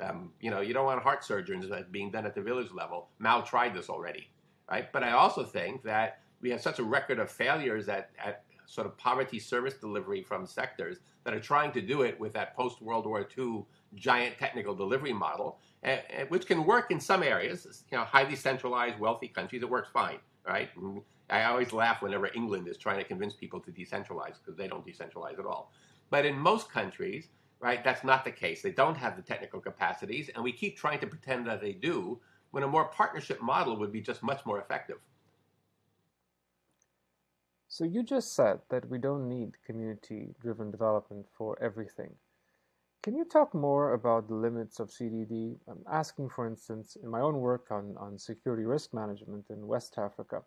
Um, you know, you don't want heart surgeons being done at the village level. Mao tried this already, right? But I also think that we have such a record of failures at, at sort of poverty service delivery from sectors that are trying to do it with that post World War II giant technical delivery model, uh, which can work in some areas. You know, highly centralized, wealthy countries, it works fine, right? And I always laugh whenever England is trying to convince people to decentralize because they don't decentralize at all. But in most countries, right, that's not the case. They don't have the technical capacities, and we keep trying to pretend that they do when a more partnership model would be just much more effective. So you just said that we don't need community-driven development for everything. Can you talk more about the limits of CDD? I'm asking, for instance, in my own work on, on security risk management in West Africa,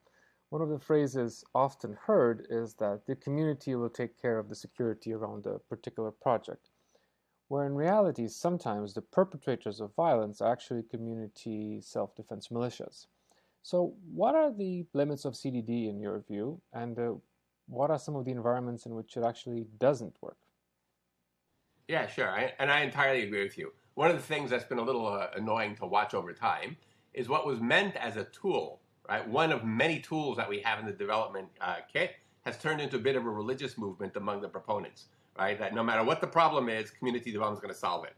one of the phrases often heard is that the community will take care of the security around a particular project, where in reality, sometimes the perpetrators of violence are actually community self-defense militias. So what are the limits of CDD in your view, and uh, what are some of the environments in which it actually doesn't work? Yeah, sure, I, and I entirely agree with you. One of the things that's been a little uh, annoying to watch over time is what was meant as a tool right? One of many tools that we have in the development uh, kit has turned into a bit of a religious movement among the proponents, right? That no matter what the problem is, community development is going to solve it,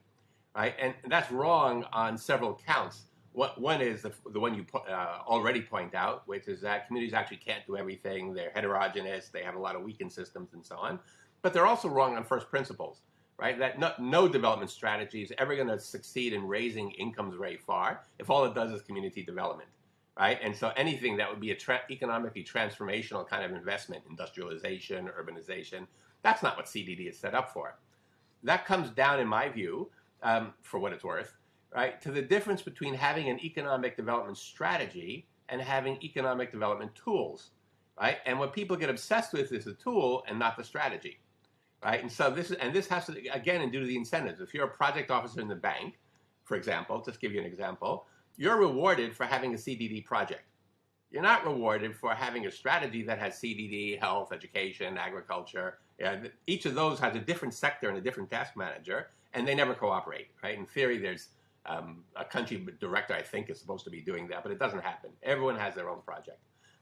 right? And that's wrong on several counts. What, one is the, the one you uh, already point out, which is that communities actually can't do everything. They're heterogeneous. They have a lot of weakened systems and so on. But they're also wrong on first principles, right? That no, no development strategy is ever going to succeed in raising incomes very far if all it does is community development right? And so anything that would be a tra- economically transformational kind of investment, industrialization, urbanization, that's not what CDD is set up for. That comes down, in my view, um, for what it's worth, right, to the difference between having an economic development strategy and having economic development tools, right? And what people get obsessed with is the tool and not the strategy, right? And so this is, and this has to again, and due to the incentives. If you're a project officer in the bank, for example, just give you an example, you're rewarded for having a CDD project. You're not rewarded for having a strategy that has CDD, health, education, agriculture. each of those has a different sector and a different task manager, and they never cooperate, right? In theory, there's um, a country director, I think, is supposed to be doing that, but it doesn't happen. Everyone has their own project.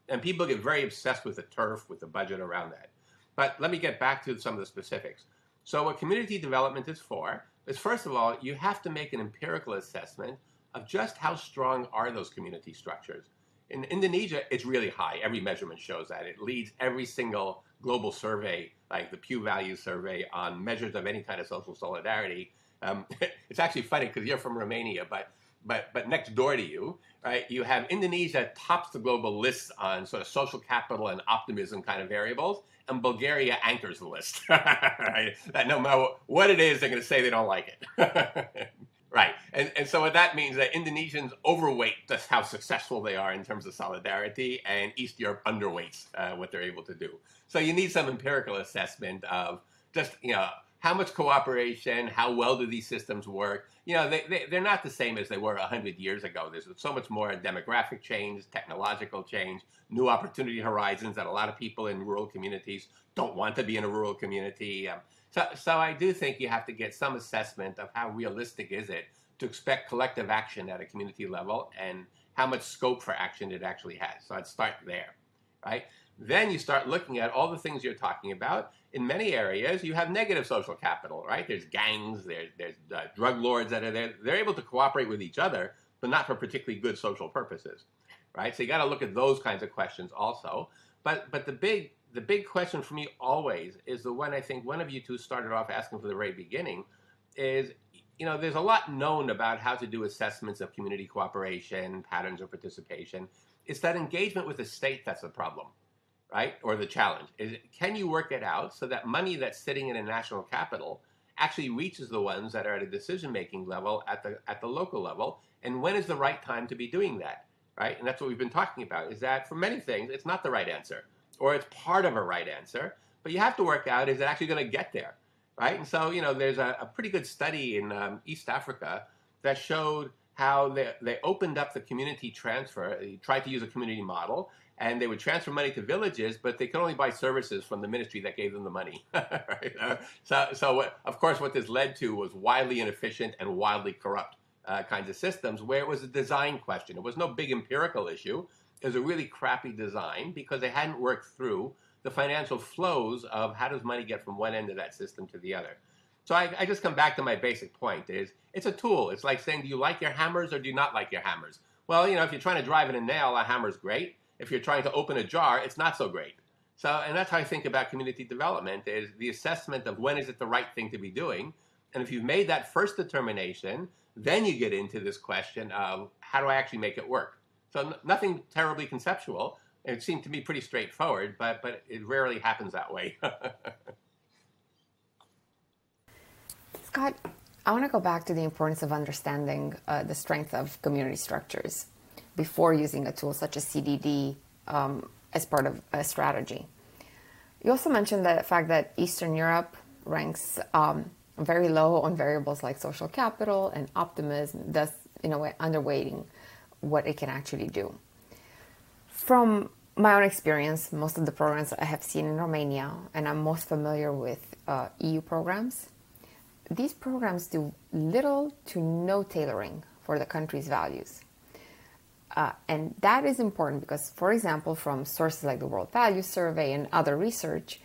And people get very obsessed with the turf, with the budget around that. But let me get back to some of the specifics. So, what community development is for is first of all, you have to make an empirical assessment of just how strong are those community structures. In Indonesia, it's really high. Every measurement shows that. It leads every single global survey, like the Pew Value survey, on measures of any kind of social solidarity. Um, [laughs] it's actually funny because you're from Romania, but but but next door to you, right, you have Indonesia tops the global list on sort of social capital and optimism kind of variables, and Bulgaria anchors the list. [laughs] right? That no matter what it is, they're going to say they don't like it. [laughs] Right. And, and so what that means that Indonesians overweight just how successful they are in terms of solidarity, and East Europe underweights uh, what they're able to do. So you need some empirical assessment of just, you know, how much cooperation, how well do these systems work? You know, they, they, they're not the same as they were 100 years ago. There's so much more demographic change, technological change, new opportunity horizons that a lot of people in rural communities don't want to be in a rural community. Um, so, so I do think you have to get some assessment of how realistic is it to expect collective action at a community level and how much scope for action it actually has. So I'd start there, right? Then you start looking at all the things you're talking about. In many areas, you have negative social capital, right? There's gangs, there's, there's uh, drug lords that are there. They're able to cooperate with each other, but not for particularly good social purposes, right? So you got to look at those kinds of questions also. But, but the big the big question for me always is the one I think one of you two started off asking for the very beginning is you know there's a lot known about how to do assessments of community cooperation patterns of participation. It's that engagement with the state that's the problem right? Or the challenge. Is can you work it out so that money that's sitting in a national capital actually reaches the ones that are at a decision making level at the at the local level? And when is the right time to be doing that right? And that's what we've been talking about is that for many things it's not the right answer or it's part of a right answer, but you have to work out is it actually going to get there, right? And so, you know, there's a, a pretty good study in um, East Africa that showed how they, they opened up the community transfer, they tried to use a community model, and they would transfer money to villages, but they could only buy services from the ministry that gave them the money. [laughs] right? uh, so, so what, of course, what this led to was wildly inefficient and wildly corrupt uh, kinds of systems, where it was a design question. It was no big empirical issue. Was a really crappy design because they hadn't worked through the financial flows of how does money get from one end of that system to the other. So I, I, just come back to my basic point: is it's a tool. It's like saying, do you like your hammers or do you not like your hammers? Well, you know, if you're trying to drive in a nail, a hammer's great. If you're trying to open a jar, it's not so great. So, and that's how I think about community development: is the assessment of when is it the right thing to be doing, and if you've made that first determination, then you get into this question of how do I actually make it work. So, nothing terribly conceptual. It seemed to me pretty straightforward, but but it rarely happens that way. [laughs] Scott, I want to go back to the importance of understanding uh, the strength of community structures before using a tool such as CDD um, as part of a strategy. You also mentioned the fact that Eastern Europe ranks um, very low on variables like social capital and optimism, thus, in a way, underweighting what it can actually do. From my own experience, most of the programs I have seen in Romania, and I'm most familiar with uh, EU programs, these programs do little to no tailoring for the country's values. Uh, and that is important because, for example, from sources like the World Values Survey and other research,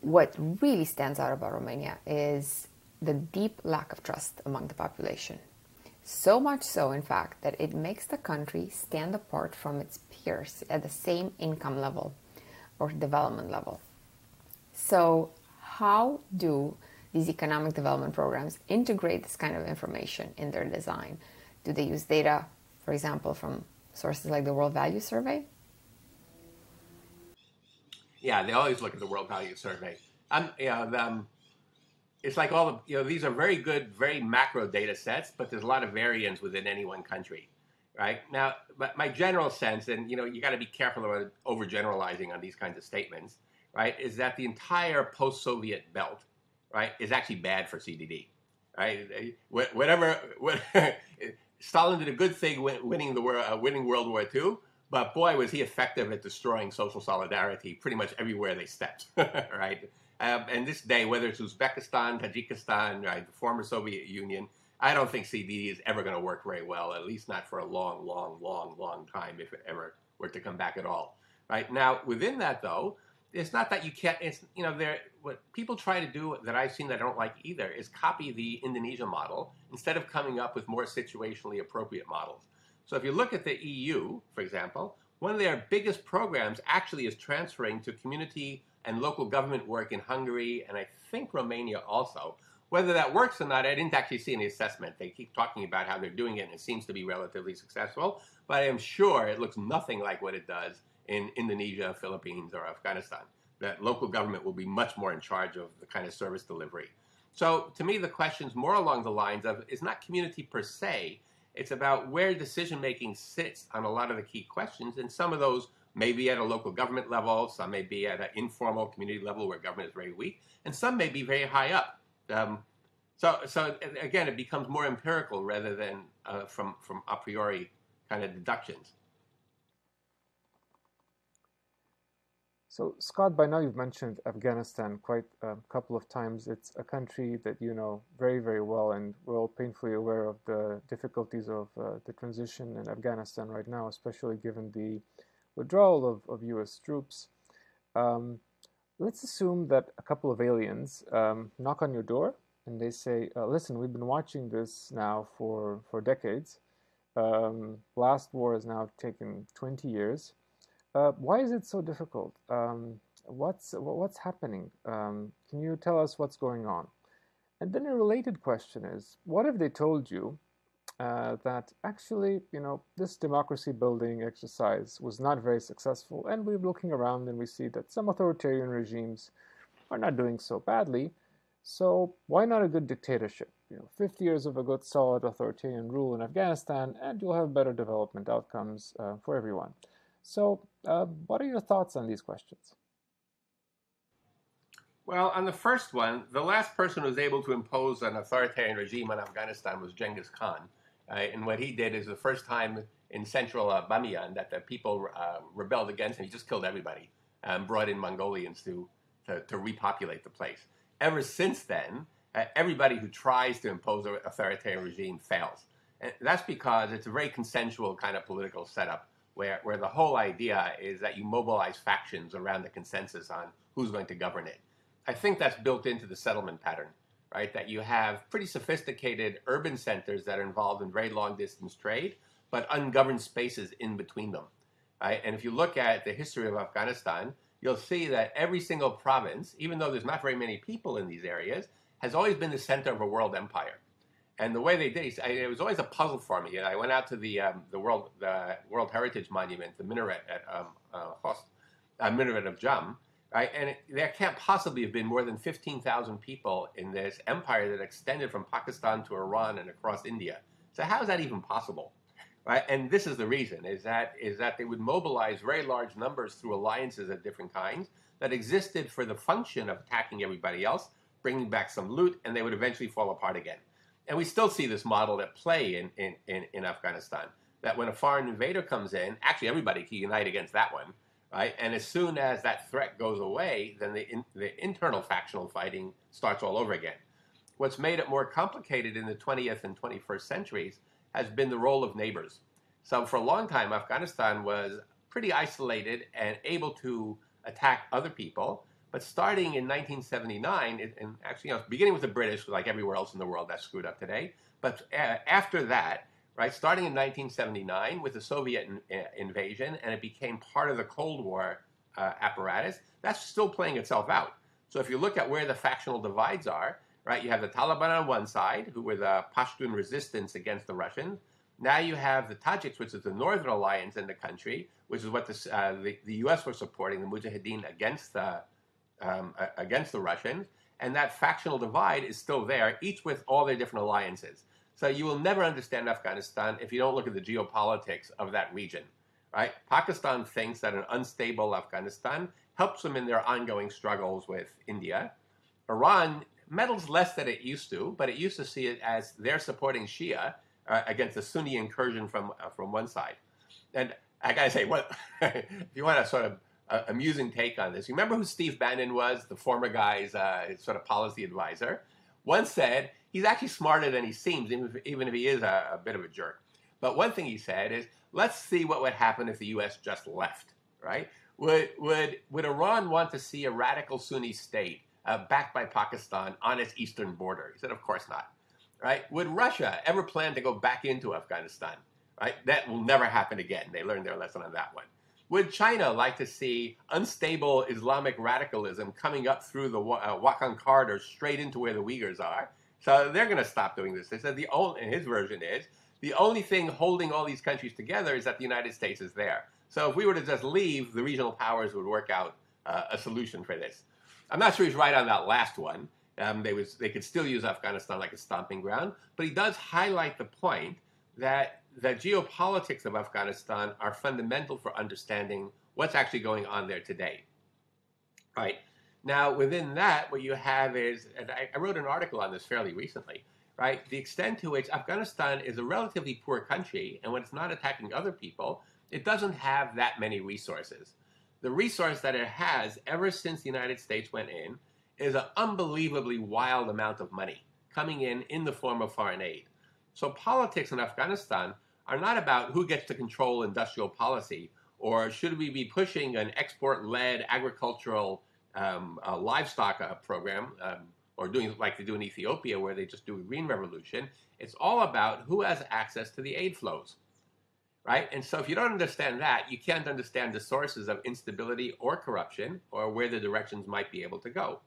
what really stands out about Romania is the deep lack of trust among the population. So much so, in fact, that it makes the country stand apart from its peers at the same income level or development level. So, how do these economic development programs integrate this kind of information in their design? Do they use data, for example, from sources like the World Value Survey? Yeah, they always look at the World Value Survey. Um, yeah, um, it's like all the you know these are very good, very macro data sets, but there's a lot of variance within any one country, right? Now, but my general sense, and you know, you got to be careful about overgeneralizing on these kinds of statements, right? Is that the entire post-Soviet belt right, is actually bad for CDD, right? Whatever, [laughs] what, Stalin did a good thing winning the world, uh, winning World War II, but boy, was he effective at destroying social solidarity pretty much everywhere they stepped, [laughs] right? Um, and this day, whether it's Uzbekistan, Tajikistan, right, the former Soviet Union, I don't think CDD is ever going to work very well, at least not for a long, long, long, long time, if it ever were to come back at all. Right now, within that though, it's not that you can't. It's you know there. What people try to do that I've seen that I don't like either is copy the Indonesia model instead of coming up with more situationally appropriate models. So if you look at the EU, for example, one of their biggest programs actually is transferring to community and local government work in Hungary and I think Romania also. Whether that works or not, I didn't actually see any assessment. They keep talking about how they're doing it, and it seems to be relatively successful. But I am sure it looks nothing like what it does in Indonesia, Philippines, or Afghanistan. That local government will be much more in charge of the kind of service delivery. So to me, the question's more along the lines of it's not community per se, it's about where decision making sits on a lot of the key questions. And some of those may be at a local government level, some may be at an informal community level where government is very weak, and some may be very high up. Um, so, so again, it becomes more empirical rather than uh, from, from a priori kind of deductions. So, Scott, by now you've mentioned Afghanistan quite a couple of times. It's a country that you know very, very well, and we're all painfully aware of the difficulties of uh, the transition in Afghanistan right now, especially given the withdrawal of, of US troops. Um, let's assume that a couple of aliens um, knock on your door and they say, uh, listen, we've been watching this now for, for decades. Um, last war has now taken 20 years uh, why is it so difficult? Um, what's what's happening? Um, can you tell us what's going on? And then a related question is, what if they told you uh, that actually, you know, this democracy building exercise was not very successful, and we're looking around and we see that some authoritarian regimes are not doing so badly. So why not a good dictatorship? You know, 50 years of a good solid authoritarian rule in Afghanistan, and you'll have better development outcomes uh, for everyone. So, uh, what are your thoughts on these questions? Well, on the first one, the last person who was able to impose an authoritarian regime on Afghanistan was Genghis Khan. Uh, and what he did is the first time in central uh, Bamiyan that the people uh, rebelled against him. He just killed everybody and brought in Mongolians to, to, to repopulate the place. Ever since then, uh, everybody who tries to impose an authoritarian regime fails. And that's because it's a very consensual kind of political setup where, where the whole idea is that you mobilize factions around the consensus on who's going to govern it. I think that's built into the settlement pattern, right? That you have pretty sophisticated urban centers that are involved in very long distance trade, but ungoverned spaces in between them. Right? And if you look at the history of Afghanistan, you'll see that every single province, even though there's not very many people in these areas, has always been the center of a world empire. And the way they did it, it was always a puzzle for me. I went out to the um, the world the World Heritage Monument, the minaret at um, uh, Host, uh, minaret of Jam, right? And it, there can't possibly have been more than fifteen thousand people in this empire that extended from Pakistan to Iran and across India. So how is that even possible? Right? And this is the reason: is that is that they would mobilize very large numbers through alliances of different kinds that existed for the function of attacking everybody else, bringing back some loot, and they would eventually fall apart again. And we still see this model at play in, in, in, in Afghanistan. That when a foreign invader comes in, actually everybody can unite against that one, right? And as soon as that threat goes away, then the, in, the internal factional fighting starts all over again. What's made it more complicated in the 20th and 21st centuries has been the role of neighbors. So for a long time, Afghanistan was pretty isolated and able to attack other people but starting in 1979, and actually, you know, beginning with the British, like everywhere else in the world, that's screwed up today. But uh, after that, right, starting in 1979 with the Soviet in, uh, invasion, and it became part of the Cold War uh, apparatus, that's still playing itself out. So if you look at where the factional divides are, right, you have the Taliban on one side, who were the Pashtun resistance against the Russians. Now you have the Tajiks, which is the northern alliance in the country, which is what the, uh, the, the, U.S. was supporting, the Mujahideen against the um, against the Russians, and that factional divide is still there, each with all their different alliances. So you will never understand Afghanistan if you don't look at the geopolitics of that region. Right? Pakistan thinks that an unstable Afghanistan helps them in their ongoing struggles with India. Iran meddles less than it used to, but it used to see it as they're supporting Shia uh, against the Sunni incursion from uh, from one side. And I gotta say, what [laughs] if you want a sort of uh, amusing take on this. You remember who Steve Bannon was, the former guy's uh, sort of policy advisor? Once said he's actually smarter than he seems, even if, even if he is a, a bit of a jerk. But one thing he said is, let's see what would happen if the U.S. just left, right? Would, would, would Iran want to see a radical Sunni state uh, backed by Pakistan on its eastern border? He said, of course not, right? Would Russia ever plan to go back into Afghanistan, right? That will never happen again. They learned their lesson on that one. Would China like to see unstable Islamic radicalism coming up through the uh, Wakhan corridor straight into where the Uyghurs are? So they're going to stop doing this. They said the and his version is, the only thing holding all these countries together is that the United States is there. So if we were to just leave, the regional powers would work out uh, a solution for this. I'm not sure he's right on that last one. Um, they, was, they could still use Afghanistan like a stomping ground, but he does highlight the point that the geopolitics of Afghanistan are fundamental for understanding what's actually going on there today. Right. Now, within that, what you have is, and I, I wrote an article on this fairly recently, right? The extent to which Afghanistan is a relatively poor country, and when it's not attacking other people, it doesn't have that many resources. The resource that it has ever since the United States went in is an unbelievably wild amount of money coming in in the form of foreign aid. So politics in Afghanistan are not about who gets to control industrial policy or should we be pushing an export-led agricultural um, uh, livestock uh, program um, or doing like they do in Ethiopia where they just do a green revolution. It's all about who has access to the aid flows, right? And so if you don't understand that, you can't understand the sources of instability or corruption or where the directions might be able to go.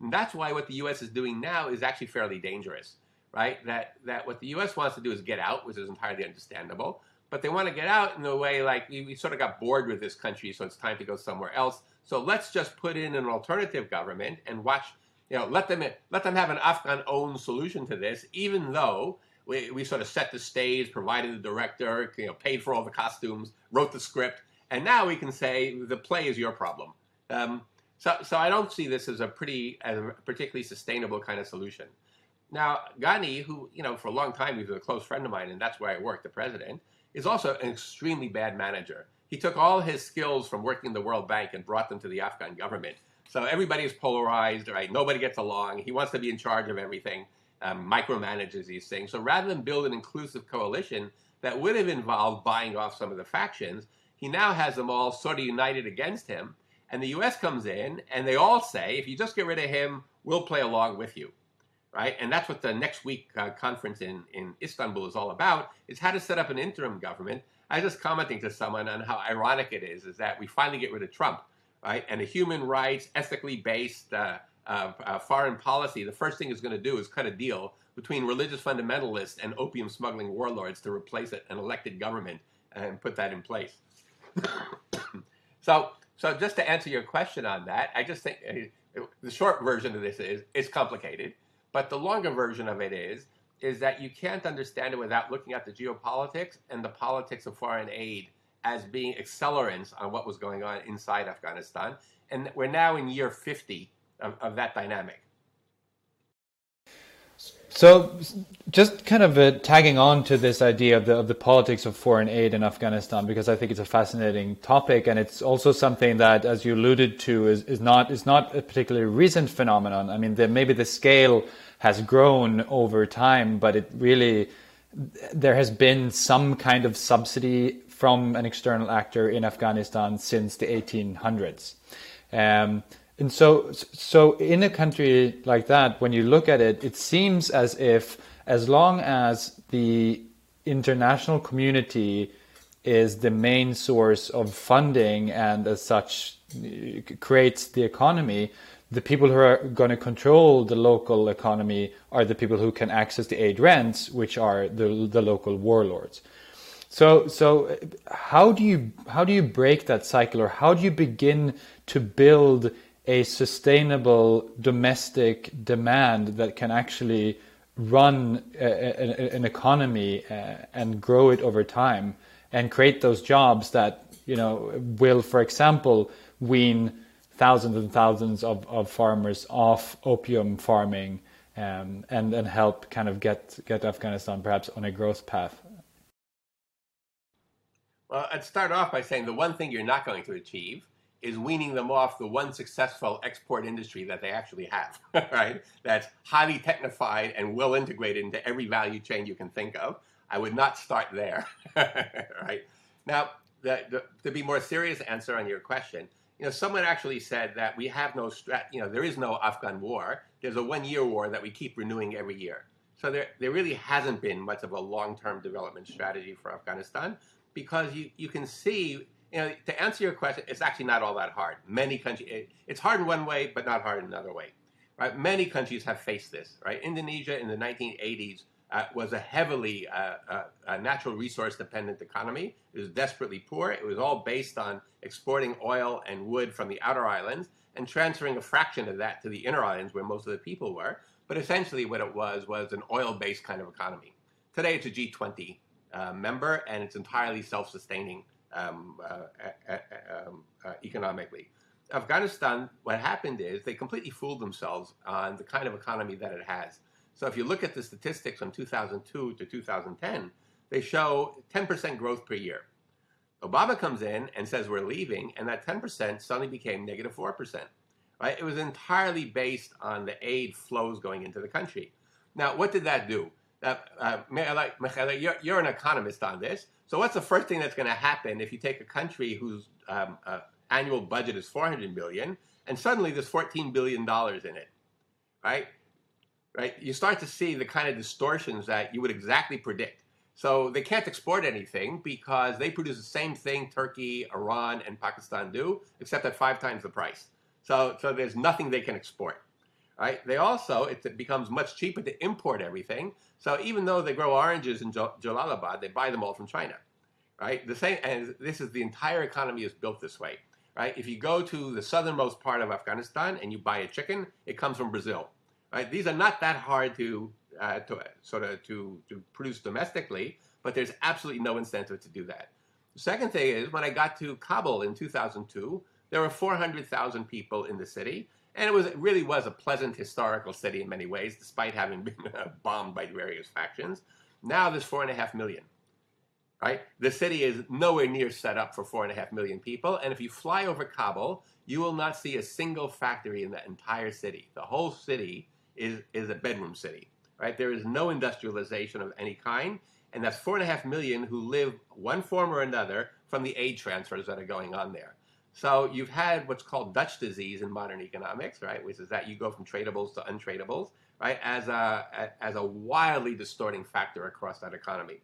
And that's why what the U.S. is doing now is actually fairly dangerous right? That that what the U.S. wants to do is get out, which is entirely understandable. But they want to get out in a way like we, we sort of got bored with this country, so it's time to go somewhere else. So let's just put in an alternative government and watch. You know, let them let them have an Afghan-owned solution to this, even though we, we sort of set the stage, provided the director, you know, paid for all the costumes, wrote the script, and now we can say the play is your problem. Um, so, so I don't see this as a pretty, as a particularly sustainable kind of solution. Now, Ghani, who, you know, for a long time he was a close friend of mine, and that's where I worked, the president, is also an extremely bad manager. He took all his skills from working in the World Bank and brought them to the Afghan government. So everybody is polarized, right? Nobody gets along. He wants to be in charge of everything, um, micromanages these things. So rather than build an inclusive coalition that would have involved buying off some of the factions, he now has them all sort of united against him. And the US comes in and they all say, if you just get rid of him, we'll play along with you right? And that's what the next week uh, conference in, in Istanbul is all about, is how to set up an interim government. I was just commenting to someone on how ironic it is, is that we finally get rid of Trump, right? And a human rights, ethically based uh, uh, uh foreign policy, the first thing it's going to do is cut a deal between religious fundamentalists and opium smuggling warlords to replace it, an elected government and put that in place. [coughs] so, so just to answer your question on that, I just think uh, the short version of this is it's complicated. But the longer version of it is is that you can't understand it without looking at the geopolitics and the politics of foreign aid as being accelerants on what was going on inside Afghanistan. And we're now in year 50 of, of that dynamic. So, just kind of uh, tagging on to this idea of the of the politics of foreign aid in Afghanistan, because I think it's a fascinating topic, and it's also something that, as you alluded to, is, is not is not a particularly recent phenomenon. I mean, the, maybe the scale has grown over time, but it really there has been some kind of subsidy from an external actor in Afghanistan since the 1800s. Um, and so, so in a country like that, when you look at it, it seems as if as long as the international community is the main source of funding and as such uh, creates the economy, the people who are going to control the local economy are the people who can access the aid rents, which are the, the local warlords. So, so uh, how do you how do you break that cycle, or how do you begin to build a sustainable domestic demand that can actually run a, a, an economy uh, and grow it over time and create those jobs that you know will for example wean thousands and thousands of, of farmers off opium farming um, and and help kind of get get Afghanistan perhaps on a growth path. Well I'd start off by saying the one thing you're not going to achieve is weaning them off the one successful export industry that they actually have, [laughs] right? That's highly technified and well integrated into every value chain you can think of. I would not start there, [laughs] right? Now, the, the, to be more serious answer on your question, you know, someone actually said that we have no strat, you know, there is no Afghan war. There's a one-year war that we keep renewing every year. So there, there really hasn't been much of a long-term development strategy for Afghanistan because you, you can see you know, to answer your question, it's actually not all that hard. Many countries, it, it's hard in one way, but not hard in another way. Right? Many countries have faced this. Right? Indonesia in the 1980s uh, was a heavily uh, uh, natural resource dependent economy. It was desperately poor. It was all based on exporting oil and wood from the outer islands and transferring a fraction of that to the inner islands where most of the people were. But essentially, what it was was an oil based kind of economy. Today, it's a G20 uh, member and it's entirely self sustaining um, uh, um, uh, economically. Afghanistan, what happened is they completely fooled themselves on the kind of economy that it has. So if you look at the statistics from 2002 to 2010, they show 10% growth per year. Obama comes in and says we're leaving, and that 10% suddenly became negative 4%. Right? It was entirely based on the aid flows going into the country. Now, what did that do? Uh, uh, you're, you're an economist on this. So what's the first thing that's going to happen if you take a country whose um, uh, annual budget is 400 billion and suddenly there's 14 billion dollars in it, right? Right? You start to see the kind of distortions that you would exactly predict. So they can't export anything because they produce the same thing Turkey, Iran, and Pakistan do, except at five times the price. So, so there's nothing they can export. Right? They also, it becomes much cheaper to import everything. So even though they grow oranges in Jalalabad, they buy them all from China, right? The same, and this is the entire economy is built this way, right? If you go to the southernmost part of Afghanistan and you buy a chicken, it comes from Brazil, right? These are not that hard to uh, to sort of to to produce domestically, but there's absolutely no incentive to do that. The second thing is when I got to Kabul in 2002, there were 400,000 people in the city, And it was it really was a pleasant historical city in many ways, despite having [laughs] been bombed by various factions. Now there's four and a half million. Right? The city is nowhere near set up for four and a half million people. And if you fly over Kabul, you will not see a single factory in that entire city. The whole city is, is a bedroom city. Right? There is no industrialization of any kind. And that's four and a half million who live one form or another from the aid transfers that are going on there. So you've had what's called Dutch disease in modern economics, right? Which is that you go from tradables to untradables, right? As a as a wildly distorting factor across that economy.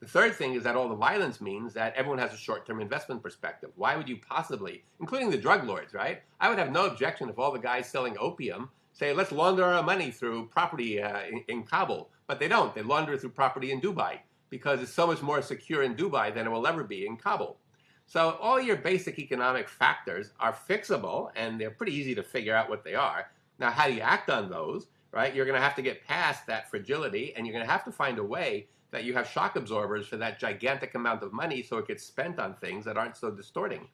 The third thing is that all the violence means that everyone has a short-term investment perspective. Why would you possibly, including the drug lords, right? I would have no objection if all the guys selling opium say, let's launder our money through property uh, in, in Kabul, but they don't. They launder it through property in Dubai because it's so much more secure in Dubai than it will ever be in Kabul. So all your basic economic factors are fixable and they're pretty easy to figure out what they are. Now, how do you act on those, right? You're going to have to get past that fragility and you're going to have to find a way that you have shock absorbers for that gigantic amount of money so it gets spent on things that aren't so distorting,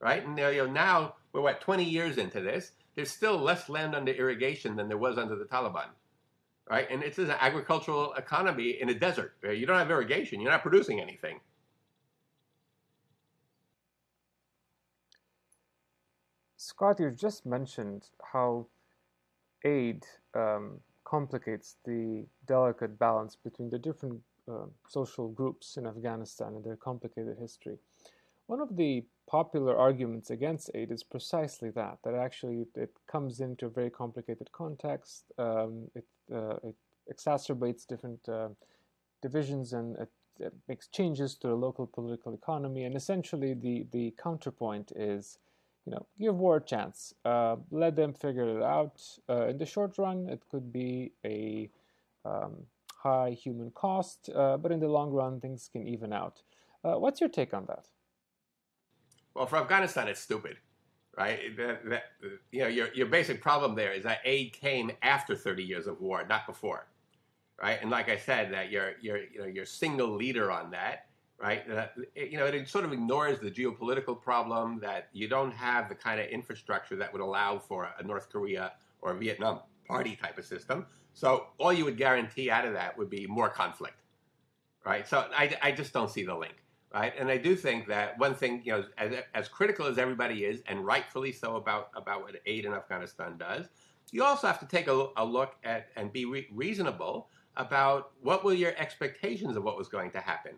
right? And you know, now we're what, 20 years into this. There's still less land under irrigation than there was under the Taliban, right? And it's an agricultural economy in a desert. You don't have irrigation. You're not producing anything. Scott, you've just mentioned how aid um, complicates the delicate balance between the different uh, social groups in Afghanistan and their complicated history. One of the popular arguments against aid is precisely that, that actually it comes into a very complicated context, um, it, uh, it, exacerbates different uh, divisions and it, it, makes changes to the local political economy, and essentially the, the counterpoint is you know, give war a chance. Uh, let them figure it out. Uh, in the short run, it could be a um, high human cost, uh, but in the long run, things can even out. Uh, what's your take on that? Well, for Afghanistan, it's stupid, right? That, that, you know, your, your basic problem there is that aid came after 30 years of war, not before, right? And like I said, that your, your, you know, your single leader on that right? Uh, it, you know, it sort of ignores the geopolitical problem that you don't have the kind of infrastructure that would allow for a North Korea or a Vietnam party type of system. So all you would guarantee out of that would be more conflict, right? So I, I just don't see the link, right? And I do think that one thing, you know, as, as critical as everybody is, and rightfully so about about what aid in Afghanistan does, you also have to take a, a look at and be re- reasonable about what were your expectations of what was going to happen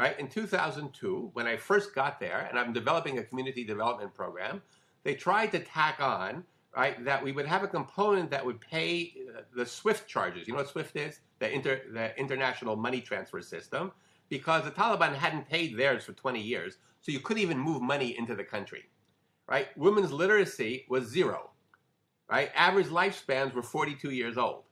right? In 2002, when I first got there, and I'm developing a community development program, they tried to tack on, right, that we would have a component that would pay uh, the SWIFT charges. You know what SWIFT is? The, inter, the international money transfer system, because the Taliban hadn't paid theirs for 20 years, so you couldn't even move money into the country, right? Women's literacy was zero, right? Average lifespans were 42 years old.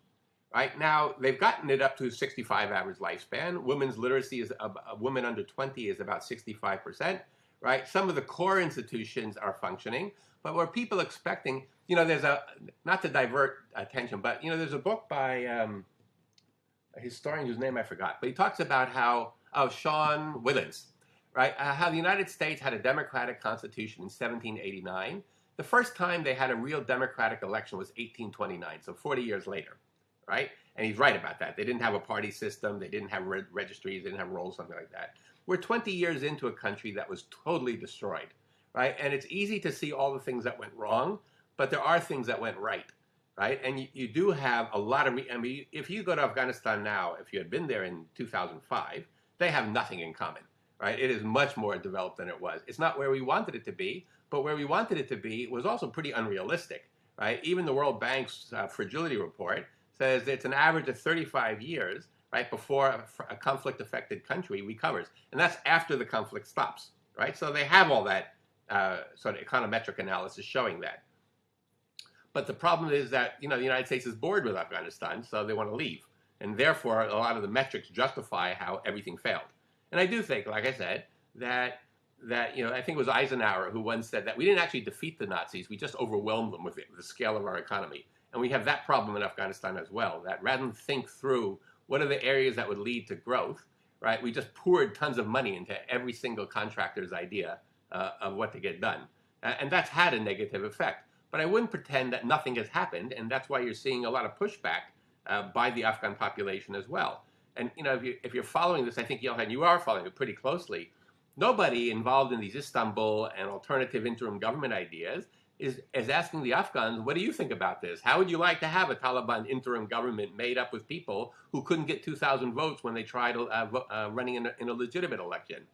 Right now, they've gotten it up to 65 average lifespan. Women's literacy is a, a woman under 20 is about 65 percent. Right, some of the core institutions are functioning, but were people expecting? You know, there's a not to divert attention, but you know, there's a book by um, a historian whose name I forgot, but he talks about how oh Sean Wilentz, right? Uh, how the United States had a democratic constitution in 1789. The first time they had a real democratic election was 1829, so 40 years later right? And he's right about that. They didn't have a party system, they didn't have re- registries, they didn't have rolls, something like that. We're 20 years into a country that was totally destroyed, right? And it's easy to see all the things that went wrong, but there are things that went right, right? And you, you do have a lot of, re- I mean, if you go to Afghanistan now, if you had been there in 2005, they have nothing in common, right? It is much more developed than it was. It's not where we wanted it to be, but where we wanted it to be was also pretty unrealistic, right? Even the World Bank's uh, fragility report says it's an average of 35 years, right, before a, a conflict affected country recovers. And that's after the conflict stops, right? So they have all that uh, sort of econometric analysis showing that. But the problem is that, you know, the United States is bored with Afghanistan, so they want to leave. And therefore, a lot of the metrics justify how everything failed. And I do think, like I said, that that you know I think it was Eisenhower who once said that we didn't actually defeat the Nazis, we just overwhelmed them with the scale of our economy. And we have that problem in Afghanistan as well, that rather than think through what are the areas that would lead to growth, right, we just poured tons of money into every single contractor's idea uh, of what to get done. Uh, and that's had a negative effect. but I wouldn't pretend that nothing has happened, and that's why you're seeing a lot of pushback uh, by the Afghan population as well. And you know, if, you, if you're following this, I think Johan, you are following it pretty closely. Nobody involved in these Istanbul and alternative interim government ideas is, is asking the Afghans, what do you think about this? How would you like to have a Taliban interim government made up with people who couldn't get 2,000 votes when they tried uh, uh, running in a, in a, legitimate election?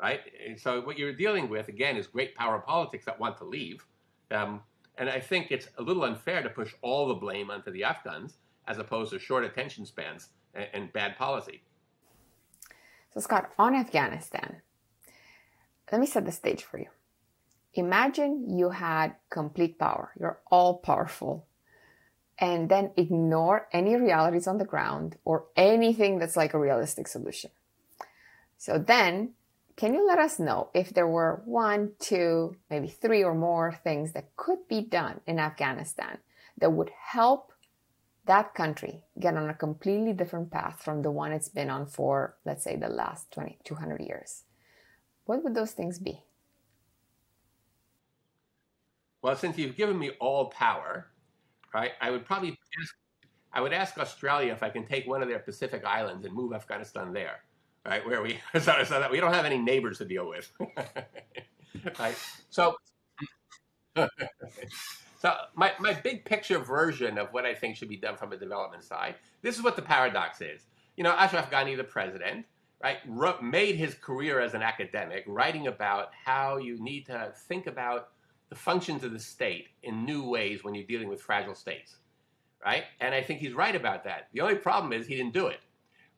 Right? And so what you're dealing with, again, is great power politics that want to leave. Um, and I think it's a little unfair to push all the blame onto the Afghans as opposed to short attention spans and, and bad policy. So, Scott, on Afghanistan, let me set the stage for you. Imagine you had complete power, you're all powerful, and then ignore any realities on the ground or anything that's like a realistic solution. So then, can you let us know if there were one, two, maybe three or more things that could be done in Afghanistan that would help that country get on a completely different path from the one it's been on for, let's say, the last 20, 200 years? What would those things be? Well, since you've given me all power, right, I would probably ask, I would ask Australia if I can take one of their Pacific islands and move Afghanistan there, right, where we [laughs] so, so that we don't have any neighbors to deal with, [laughs] right? So, [laughs] so my my big picture version of what I think should be done from a development side. This is what the paradox is. You know, Ashraf Ghani, the president, right, made his career as an academic, writing about how you need to think about the functions of the state in new ways when you're dealing with fragile states, right? And I think he's right about that. The only problem is he didn't do it,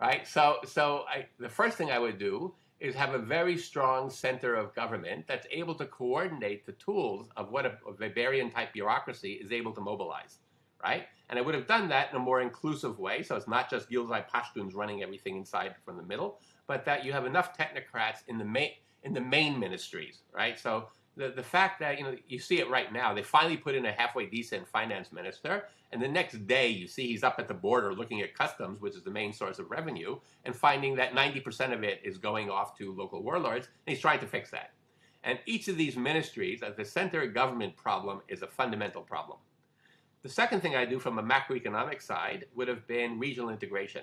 right? So, so I, the first thing I would do is have a very strong center of government that's able to coordinate the tools of what a, a Weberian type bureaucracy is able to mobilize, right? And I would have done that in a more inclusive way. So it's not just Gilzai Pashtuns running everything inside from the middle, but that you have enough technocrats in the main in the main ministries, right? So the, the fact that you know you see it right now they finally put in a halfway decent finance minister and the next day you see he's up at the border looking at customs which is the main source of revenue and finding that 90% of it is going off to local warlords and he's trying to fix that. And each of these ministries at the center government problem is a fundamental problem. The second thing i do from a macroeconomic side would have been regional integration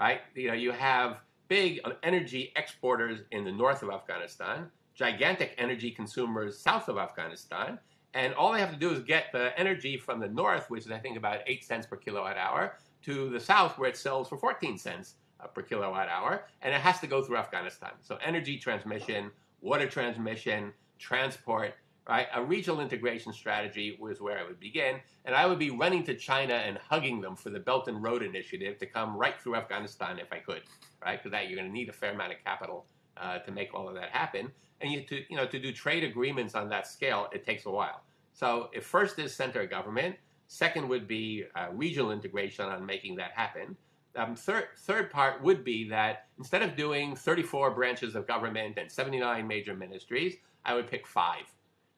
right? You know you have big energy exporters in the north of afghanistan gigantic energy consumers south of Afghanistan. And all they have to do is get the energy from the north, which is, I think, about 8 cents per kilowatt hour, to the south, where it sells for 14 cents uh, per kilowatt hour. And it has to go through Afghanistan. So, energy transmission, water transmission, transport, right? A regional integration strategy was where I would begin. And I would be running to China and hugging them for the Belt and Road Initiative to come right through Afghanistan if I could, right? Because that you're going to need a fair amount of capital uh, to make all of that happen. And you to you know to do trade agreements on that scale, it takes a while. So if first is center government, second would be uh, regional integration on making that happen. Um, third, third part would be that instead of doing 34 branches of government and 79 major ministries, I would pick five,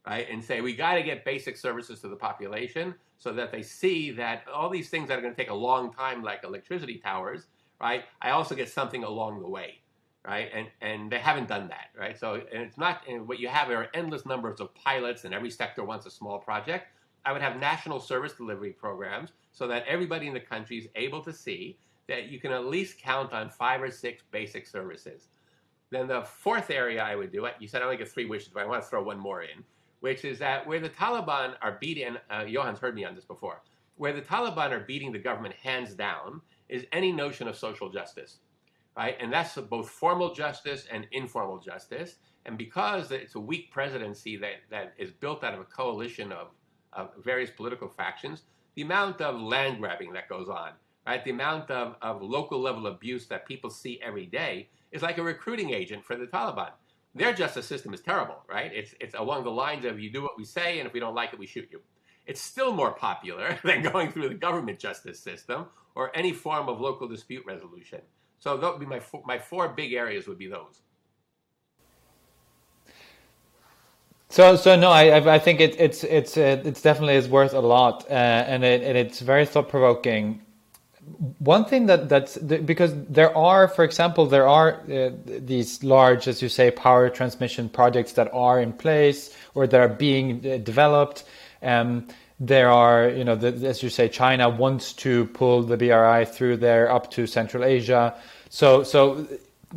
right? And say we got to get basic services to the population so that they see that all these things that are going to take a long time, like electricity towers, right? I also get something along the way right? And and they haven't done that, right? So and it's not and what you have are endless numbers of pilots, and every sector wants a small project. I would have national service delivery programs so that everybody in the country is able to see that you can at least count on five or six basic services. Then the fourth area I would do it. You said I only get three wishes, but I want to throw one more in, which is that where the Taliban are beating. Uh, Johan's heard me on this before. Where the Taliban are beating the government hands down is any notion of social justice right? And that's both formal justice and informal justice. And because it's a weak presidency that, that is built out of a coalition of, of various political factions, the amount of land grabbing that goes on, right? The amount of, of local level abuse that people see every day is like a recruiting agent for the Taliban. Their justice system is terrible, right? It's, it's along the lines of you do what we say, and if we don't like it, we shoot you. It's still more popular [laughs] than going through the government justice system or any form of local dispute resolution. So that would be my four, my four big areas would be those. So, so no, I, I think it, it's, it's, uh, it's definitely is worth a lot, uh, and it, and it's very thought provoking. One thing that that's because there are, for example, there are uh, these large, as you say, power transmission projects that are in place or that are being uh, developed, Um, there are, you know, the, as you say, China wants to pull the BRI through there up to Central Asia. So, so